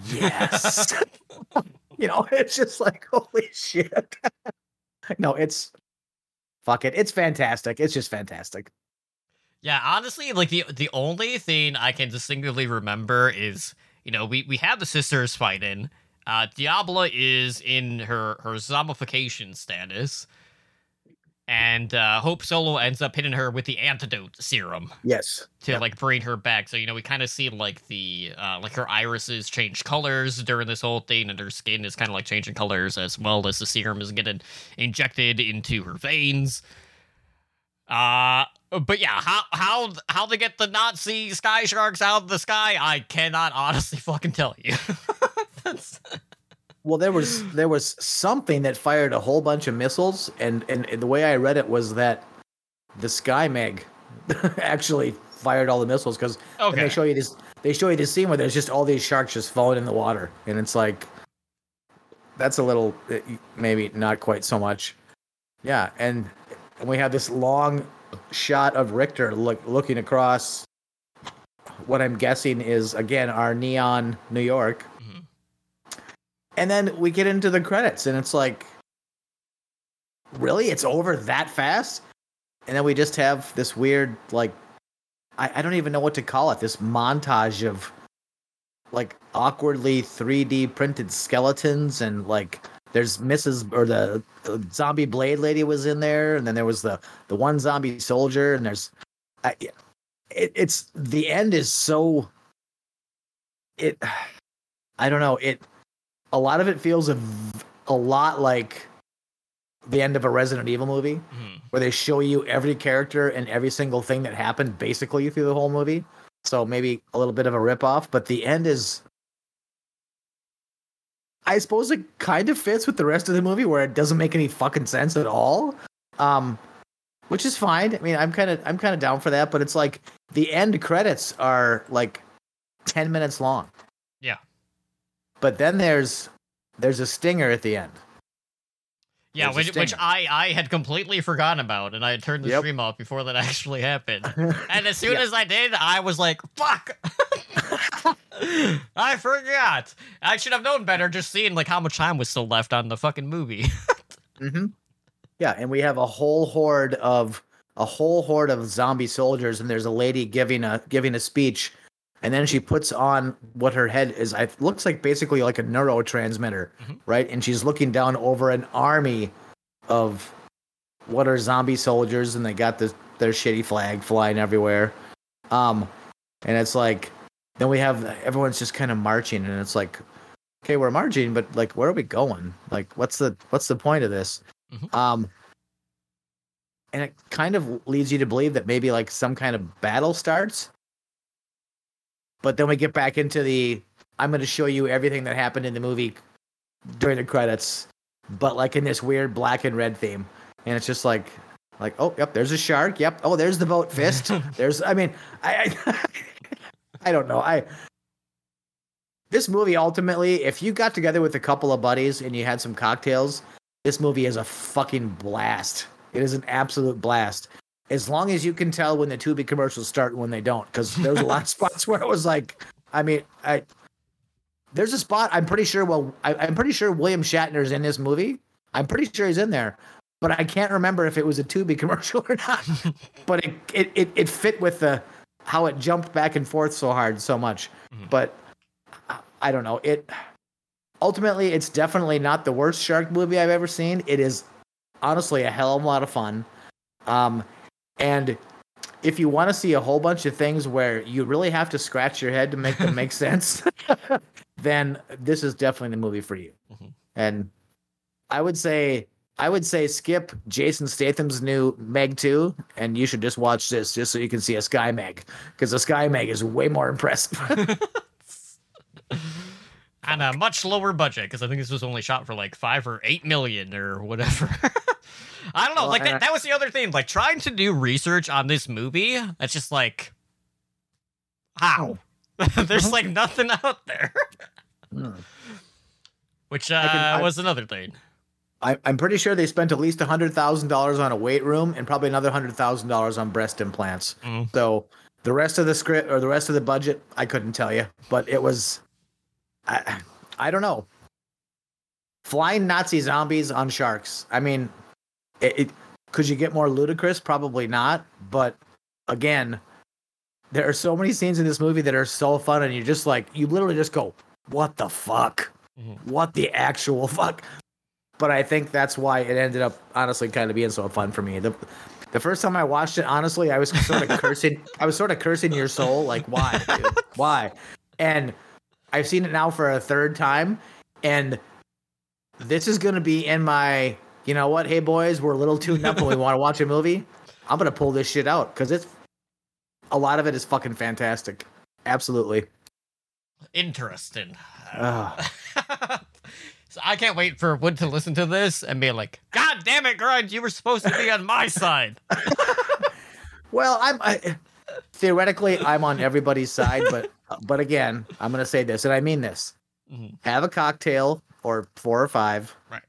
"Yes." you know, it's just like holy shit. no, it's fuck it. It's fantastic. It's just fantastic. Yeah, honestly, like the the only thing I can distinctly remember is you know we we have the sisters fighting. Uh, Diabla is in her her zombification status, and uh, Hope Solo ends up hitting her with the antidote serum Yes. to Yep. like bring her back. So you know we kind of see like the uh, like her irises change colors during this whole thing, and her skin is kind of like changing colors as well as the serum is getting injected into her veins. Uh but yeah, how how how to get the Nazi sky sharks out of the sky? I cannot honestly fucking tell you. That's, Well, there was there was something that fired a whole bunch of missiles, and and the way I read it was that the Sky Meg actually fired all the missiles because okay. they show you this they show you this scene where there's just all these sharks just falling in the water, and it's like that's a little eh, maybe not quite so much, yeah. And and we have this long shot of Richter look looking across what I'm guessing is again our neon New York. And then we get into the credits and it's like really? It's over that fast? And then we just have this weird like I, I don't even know what to call it this montage of like awkwardly 3d printed skeletons and like there's mrs or the, the zombie blade lady was in there and then there was the the one zombie soldier and there's I, it, it's the end is so it i don't know it a lot of it feels a, a lot like the end of a Resident Evil movie, Mhm. where they show you every character and every single thing that happened basically through the whole movie. So maybe a little bit of a ripoff, but the end is. I suppose it kind of fits with the rest of the movie, where it doesn't make any fucking sense at all. Um, which is fine. I mean, I'm kind of I'm kind of down for that, but it's like the end credits are like ten minutes long. Yeah. But then there's there's a stinger at the end. Yeah, which, which. I, I had completely forgotten about, and I had turned the Yep. stream off before that actually happened. And as soon Yeah. as I did, I was like, fuck! I forgot! I should have known better just seeing like how much time was still left on the fucking movie. hmm Yeah, and we have a whole horde of a whole horde of zombie soldiers, and there's a lady giving a giving a speech, and then she puts on what her head is. It looks like basically like a neurotransmitter, Mhm. right? And she's looking down over an army of what are zombie soldiers, and they got this their shitty flag flying everywhere. Um, and it's like then we have everyone's just kind of marching, and it's like, okay, we're marching, but like, where are we going? Like, what's the what's the point of this? Mhm. Um, and it kind of leads you to believe that maybe like some kind of battle starts. But then we get back into the I'm going to show you everything that happened in the movie during the credits, but like in this weird black and red theme, and it's just like like oh yep there's a shark. Yep. Oh there's the boat fist. There's I mean I I, I don't know. I this movie ultimately, if you got together with a couple of buddies and you had some cocktails, this movie is a fucking blast. It is an absolute blast. As long as you can tell when the Tubi commercials start and when they don't, because there's a lot of spots where it was like, I mean, I there's a spot I'm pretty sure. Well, I, I'm pretty sure William Shatner's in this movie. I'm pretty sure he's in there, but I can't remember if it was a Tubi commercial or not. but it, it it it fit with the how it jumped back and forth so hard so much. Mhm. But I- I don't know. It ultimately it's definitely not the worst shark movie I've ever seen. It is honestly a hell of a lot of fun. Um, and if you want to see a whole bunch of things where you really have to scratch your head to make them make sense, then this is definitely the movie for you. Mhm. And I would say I would say skip Jason Statham's new Meg 2 and you should just watch this just so you can see a Sky Meg because the Sky Meg is way more impressive. and a much lower budget because I think this was only shot for like five or eight million or whatever. I don't know. Well, like I- that, that was the other thing. Like trying to do research on this movie. That's just like how. There's like nothing out there, which uh, can- I- was another thing. I, I'm pretty sure they spent at least hundred thousand dollars on a weight room and probably another hundred thousand dollars on breast implants. Mm. So the rest of the script or the rest of the budget, I couldn't tell you, but it was, I, I don't know. Flying Nazi zombies on sharks. I mean, it, it could you get more ludicrous? Probably not. But again, there are so many scenes in this movie that are so fun, and you're just like, you literally just go, "What the fuck? Mhm. What the actual fuck?" But I think that's why it ended up honestly kind of being so fun for me. The the first time I watched it, honestly, I was sort of cursing. I was sort of cursing your soul, like why, dude? why? And I've seen it now for a third time, and this is gonna be in my. You know what? Hey boys, we're a little tuned up when we want to watch a movie. I'm gonna pull this shit out because it's a lot of it is fucking fantastic. Absolutely. Interesting. So I can't wait for Wood to listen to this and be like, "God damn it, Grunge, you were supposed to be on my side." Well, I'm I, theoretically I'm on everybody's side, but but again, I'm gonna say this, and I mean this: Mhm. have a cocktail or four or five. Right.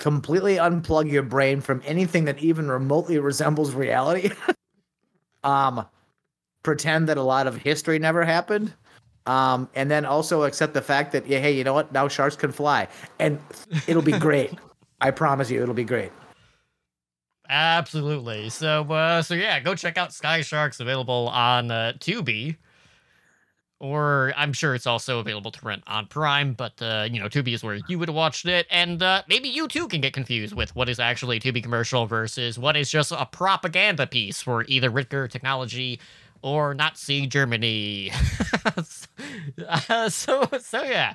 Completely unplug your brain from anything that even remotely resembles reality. um, pretend that a lot of history never happened. Um, and then also accept the fact that yeah, hey, you know what? Now sharks can fly, and it'll be great. I promise you, it'll be great. Absolutely. So, uh, so yeah, go check out Sky Sharks available on uh, Tubi, or I'm sure it's also available to rent on Prime. But uh, you know, Tubi is where you would have watched it, and uh, maybe you too can get confused with what is actually a Tubi commercial versus what is just a propaganda piece for either Richter Technology or Nazi Germany. uh, so, so yeah.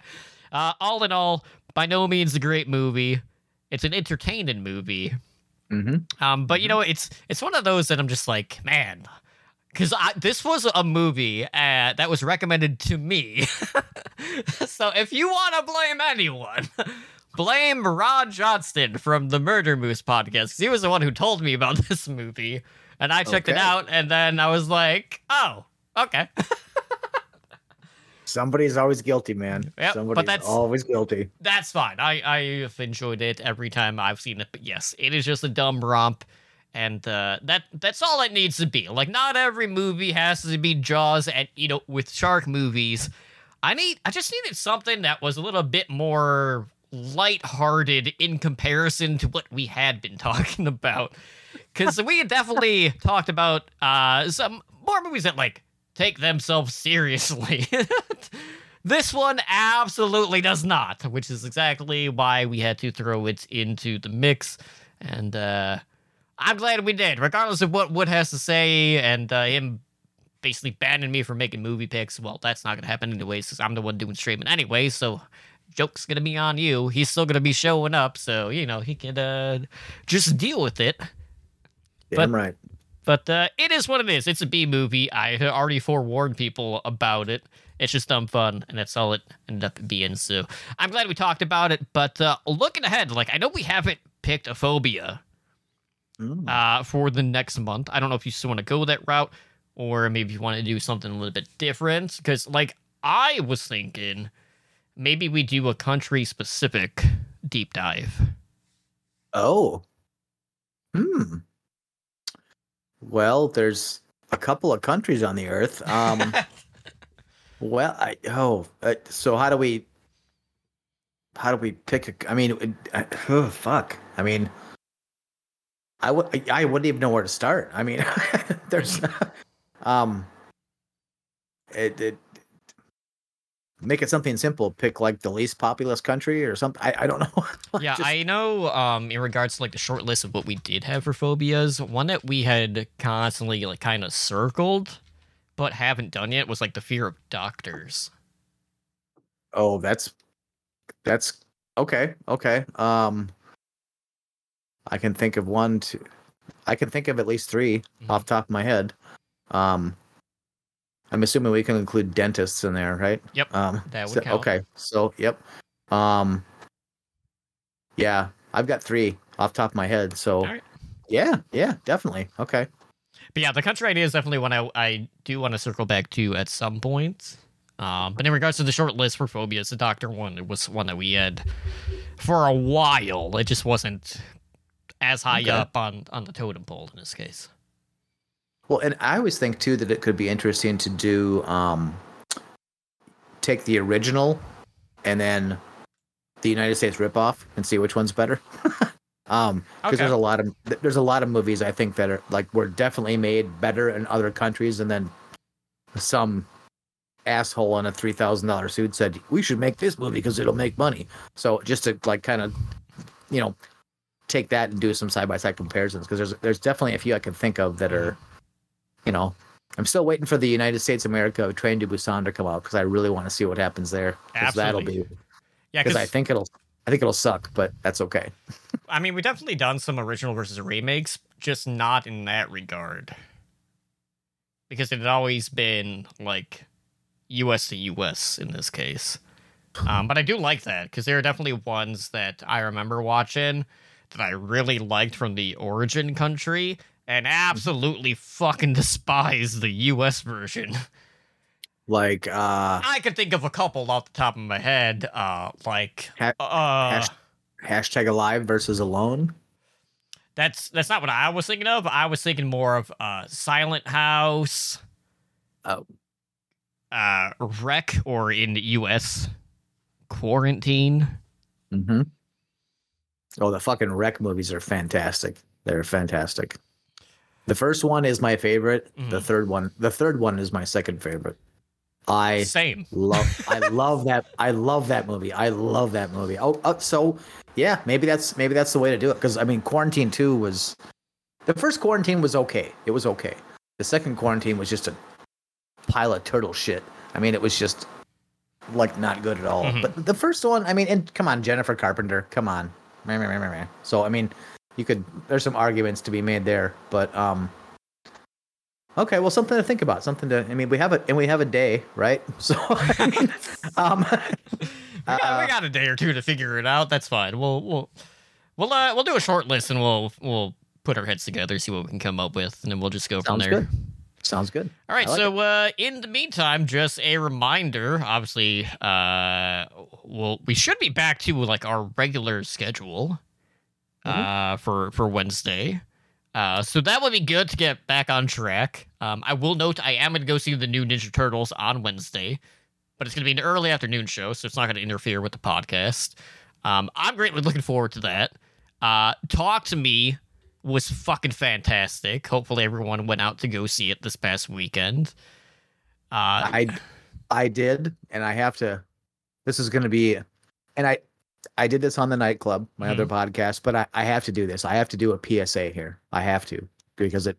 Uh, all in all, by no means a great movie. It's an entertaining movie. Mm-hmm. Um, but you know, it's it's one of those that I'm just like, man, because this was a movie uh, that was recommended to me. so if you want to blame anyone, blame Rod Johnston from the Murder Moose podcast because he was the one who told me about this movie, and I checked it out, and then I was like, oh, okay. Somebody's always guilty, man. Yep, but that's- always guilty. That's fine. I I've enjoyed it every time I've seen it. But yes, it is just a dumb romp, and uh, that that's all it needs to be. Like, not every movie has to be Jaws, and you know, with shark movies, I need I just needed something that was a little bit more lighthearted in comparison to what we had been talking about. Because we had definitely talked about uh, some more movies that like take themselves seriously. This one absolutely does not, which is exactly why we had to throw it into the mix. And uh, I'm glad we did, regardless of what Wood has to say and uh, him basically banning me from making movie picks. Well, that's not going to happen anyways because I'm the one doing streaming anyway. So joke's going to be on you. He's still going to be showing up. So, you know, he can uh, just deal with it. Damn But- right. But uh, it is what it is. It's a B movie. I already forewarned people about it. It's just dumb fun, and that's all it ended up being. So I'm glad we talked about it. But uh, looking ahead, like I know we haven't picked a phobia Mm. uh, for the next month. I don't know if you still want to go that route, or maybe you want to do something a little bit different. Because like I was thinking, maybe we do a country specific deep dive. Oh. Hmm. Well, there's a couple of countries on the earth. Um. well, I oh, uh, so how do we? How do we pick? A, I mean, I, oh, fuck. I mean, I would. I, I wouldn't even know where to start. I mean, there's, um, it, it make it something simple. Pick like the least populous country or something. I, I don't know. yeah, Just- I know. Um, in regards to like the short list of what we did have for phobias, one that we had constantly like kind of circled, but haven't done yet was like the fear of doctors. Oh, that's that's okay. Okay. Um I can think of one two I can think of at least 3 Mhm. off the top of my head. Um I'm assuming we can include dentists in there, right? Yep, Um that would so- count. Okay. So, yep. Um Yeah, I've got 3 off the top of my head. So, yeah, yeah, definitely. Okay. But yeah, the country idea is definitely one I, I do want to circle back to at some point. Um, but in regards to the short list for phobias, the doctor one it was one that we had for a while. It just wasn't as high Okay. up on on the totem pole in this case. Well, and I always think too that it could be interesting to do um take the original and then the United States ripoff and see which one's better. um because Okay. there's a lot of there's a lot of movies I think that are like were definitely made better in other countries and then some asshole in a three thousand dollar suit said we should make this movie because it'll make money. So just to like kind of you know take that and do some side by side comparisons because there's there's definitely a few I can think of that are you know I'm still waiting for the United States America Train to Busan to come out because I really want to see what happens there because that'll be Yeah, because I think it'll I think it'll suck but that's okay. I mean, we've definitely done some original versus remakes, just not in that regard. Because it had always been like US to US in this case. Um, but I do like that because there are definitely ones that I remember watching that I really liked from the origin country and absolutely fucking despise the US version. Like uh I could think of a couple off the top of my head, uh, like Ha- uh, hash- hashtag alive versus alone. That's that's not what I was thinking of. I was thinking more of uh Silent House. Oh. Uh REC or in the US Quarantine. Mm-hmm. Oh, the fucking REC movies are fantastic. They're fantastic. The first one is my favorite. The Mhm. third one, the third one is my second favorite. I Same. love, I love that. I love that movie. I love that movie. Oh, oh so yeah, maybe that's maybe that's the way to do it. Because I mean, Quarantine Two was the first Quarantine was okay. It was okay. The second Quarantine was just a pile of turtle shit. I mean, it was just like not good at all. Mhm. But the first one, I mean, and come on, Jennifer Carpenter, come on. So I mean, you could there's some arguments to be made there, but um Okay, well something to think about, something to I mean, we have a and we have a day, right? So I mean, um We got, we Uh, got a day or two to figure it out. That's fine. We'll we'll we'll uh, we'll do a short list and we'll we'll put our heads together, see what we can come up with, and then we'll just go from there. good. Sounds good. All right, like so uh, in the meantime, just a reminder. Obviously, uh, well, we should be back to like our regular schedule uh, for for Wednesday. Uh, so that would be good to get back on track. Um, I will note I am going to go see the new Ninja Turtles on Wednesday, but it's going to be an early afternoon show, so it's not going to interfere with the podcast. Um, I'm greatly looking forward to that. Uh, Talk to Me was fucking fantastic. Hopefully, everyone went out to go see it this past weekend. Uh, I I did, and I have to. This is going to be, and I I did this on the nightclub, my other podcast, but I I have to do this. I have to do a PSA here. I have to because it.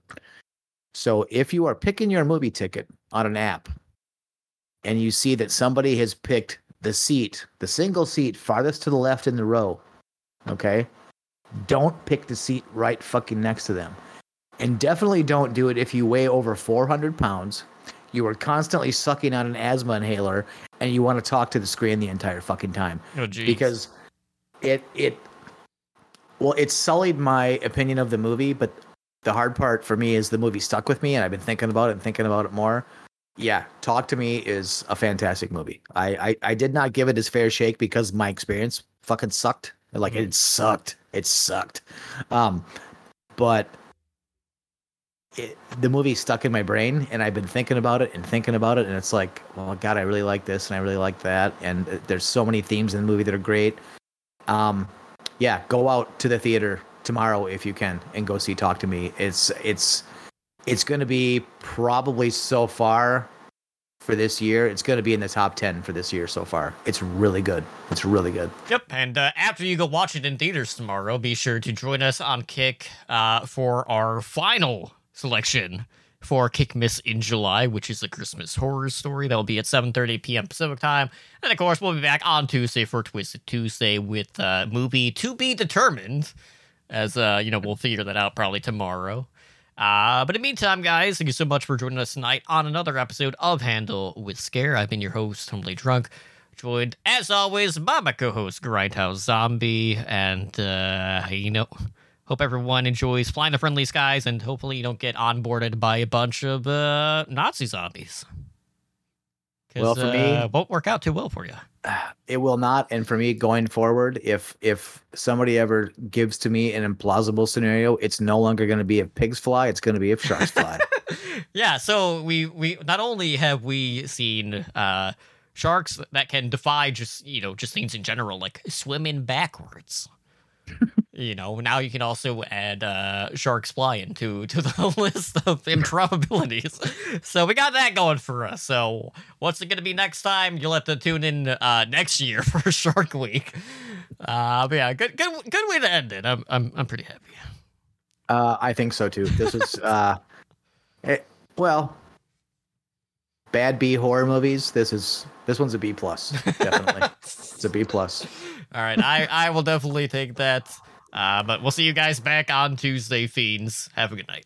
So if you are picking your movie ticket on an app, and you see that somebody has picked the seat, the single seat farthest to the left in the row, okay, don't pick the seat right fucking next to them. And definitely don't do it if you weigh over 400 pounds, you are constantly sucking on an asthma inhaler, and you want to talk to the screen the entire fucking time. Oh, geez. Because it it well, it sullied my opinion of the movie, but the hard part for me is the movie stuck with me, and I've been thinking about it and thinking about it more. Yeah, Talk to Me is a fantastic movie. I I, I did not give it its fair shake because my experience fucking sucked. Like it sucked. It sucked. Um, but it, the movie stuck in my brain, and I've been thinking about it and thinking about it, and it's like, well, God, I really like this, and I really like that, and uh, there's so many themes in the movie that are great. Um, yeah, go out to the theater tomorrow if you can and go see Talk to Me. It's it's it's going to be probably so far for this year. It's going to be in the top 10 for this year so far. It's really good. It's really good. Yep. And uh, after you go watch it in theaters tomorrow, be sure to join us on Kick uh, for our final selection for Kickmas in July, which is a Christmas horror story. That will be at 7:30 p.m. Pacific time. And of course, we'll be back on Tuesday for Twisted Tuesday with uh, movie to be determined. As uh, you know, we'll figure that out probably tomorrow. Uh, but in the meantime, guys, thank you so much for joining us tonight on another episode of Handle with Scare. I've been your host, Totemly Drunk, joined as always by my co-host Grindhouse Zombie, and uh, you know, hope everyone enjoys flying the friendly skies, and hopefully you don't get onboarded by a bunch of uh, Nazi zombies. 'Cause, Well, for me- uh, won't work out too well for you. It will not. And for me going forward, if if somebody ever gives to me an implausible scenario, it's no longer going to be if pigs fly. It's going to be if sharks fly. yeah, so we we not only have we seen uh sharks that can defy just you know just things in general like swimming backwards. You know, now you can also add uh sharks flying to to the list of improbabilities. so we got that going for us. So what's it gonna be next time? You'll have to tune in uh next year for Shark Week. Uh but yeah, good good good way to end it. I'm I'm I'm pretty happy. uh, I think so too. This is uh, it, well, bad B horror movies. This is this one's a B plus. Definitely, it's a B plus. All right, I, I will definitely take that. Uh, but we'll see you guys back on Tuesday, Fiends. Have a good night.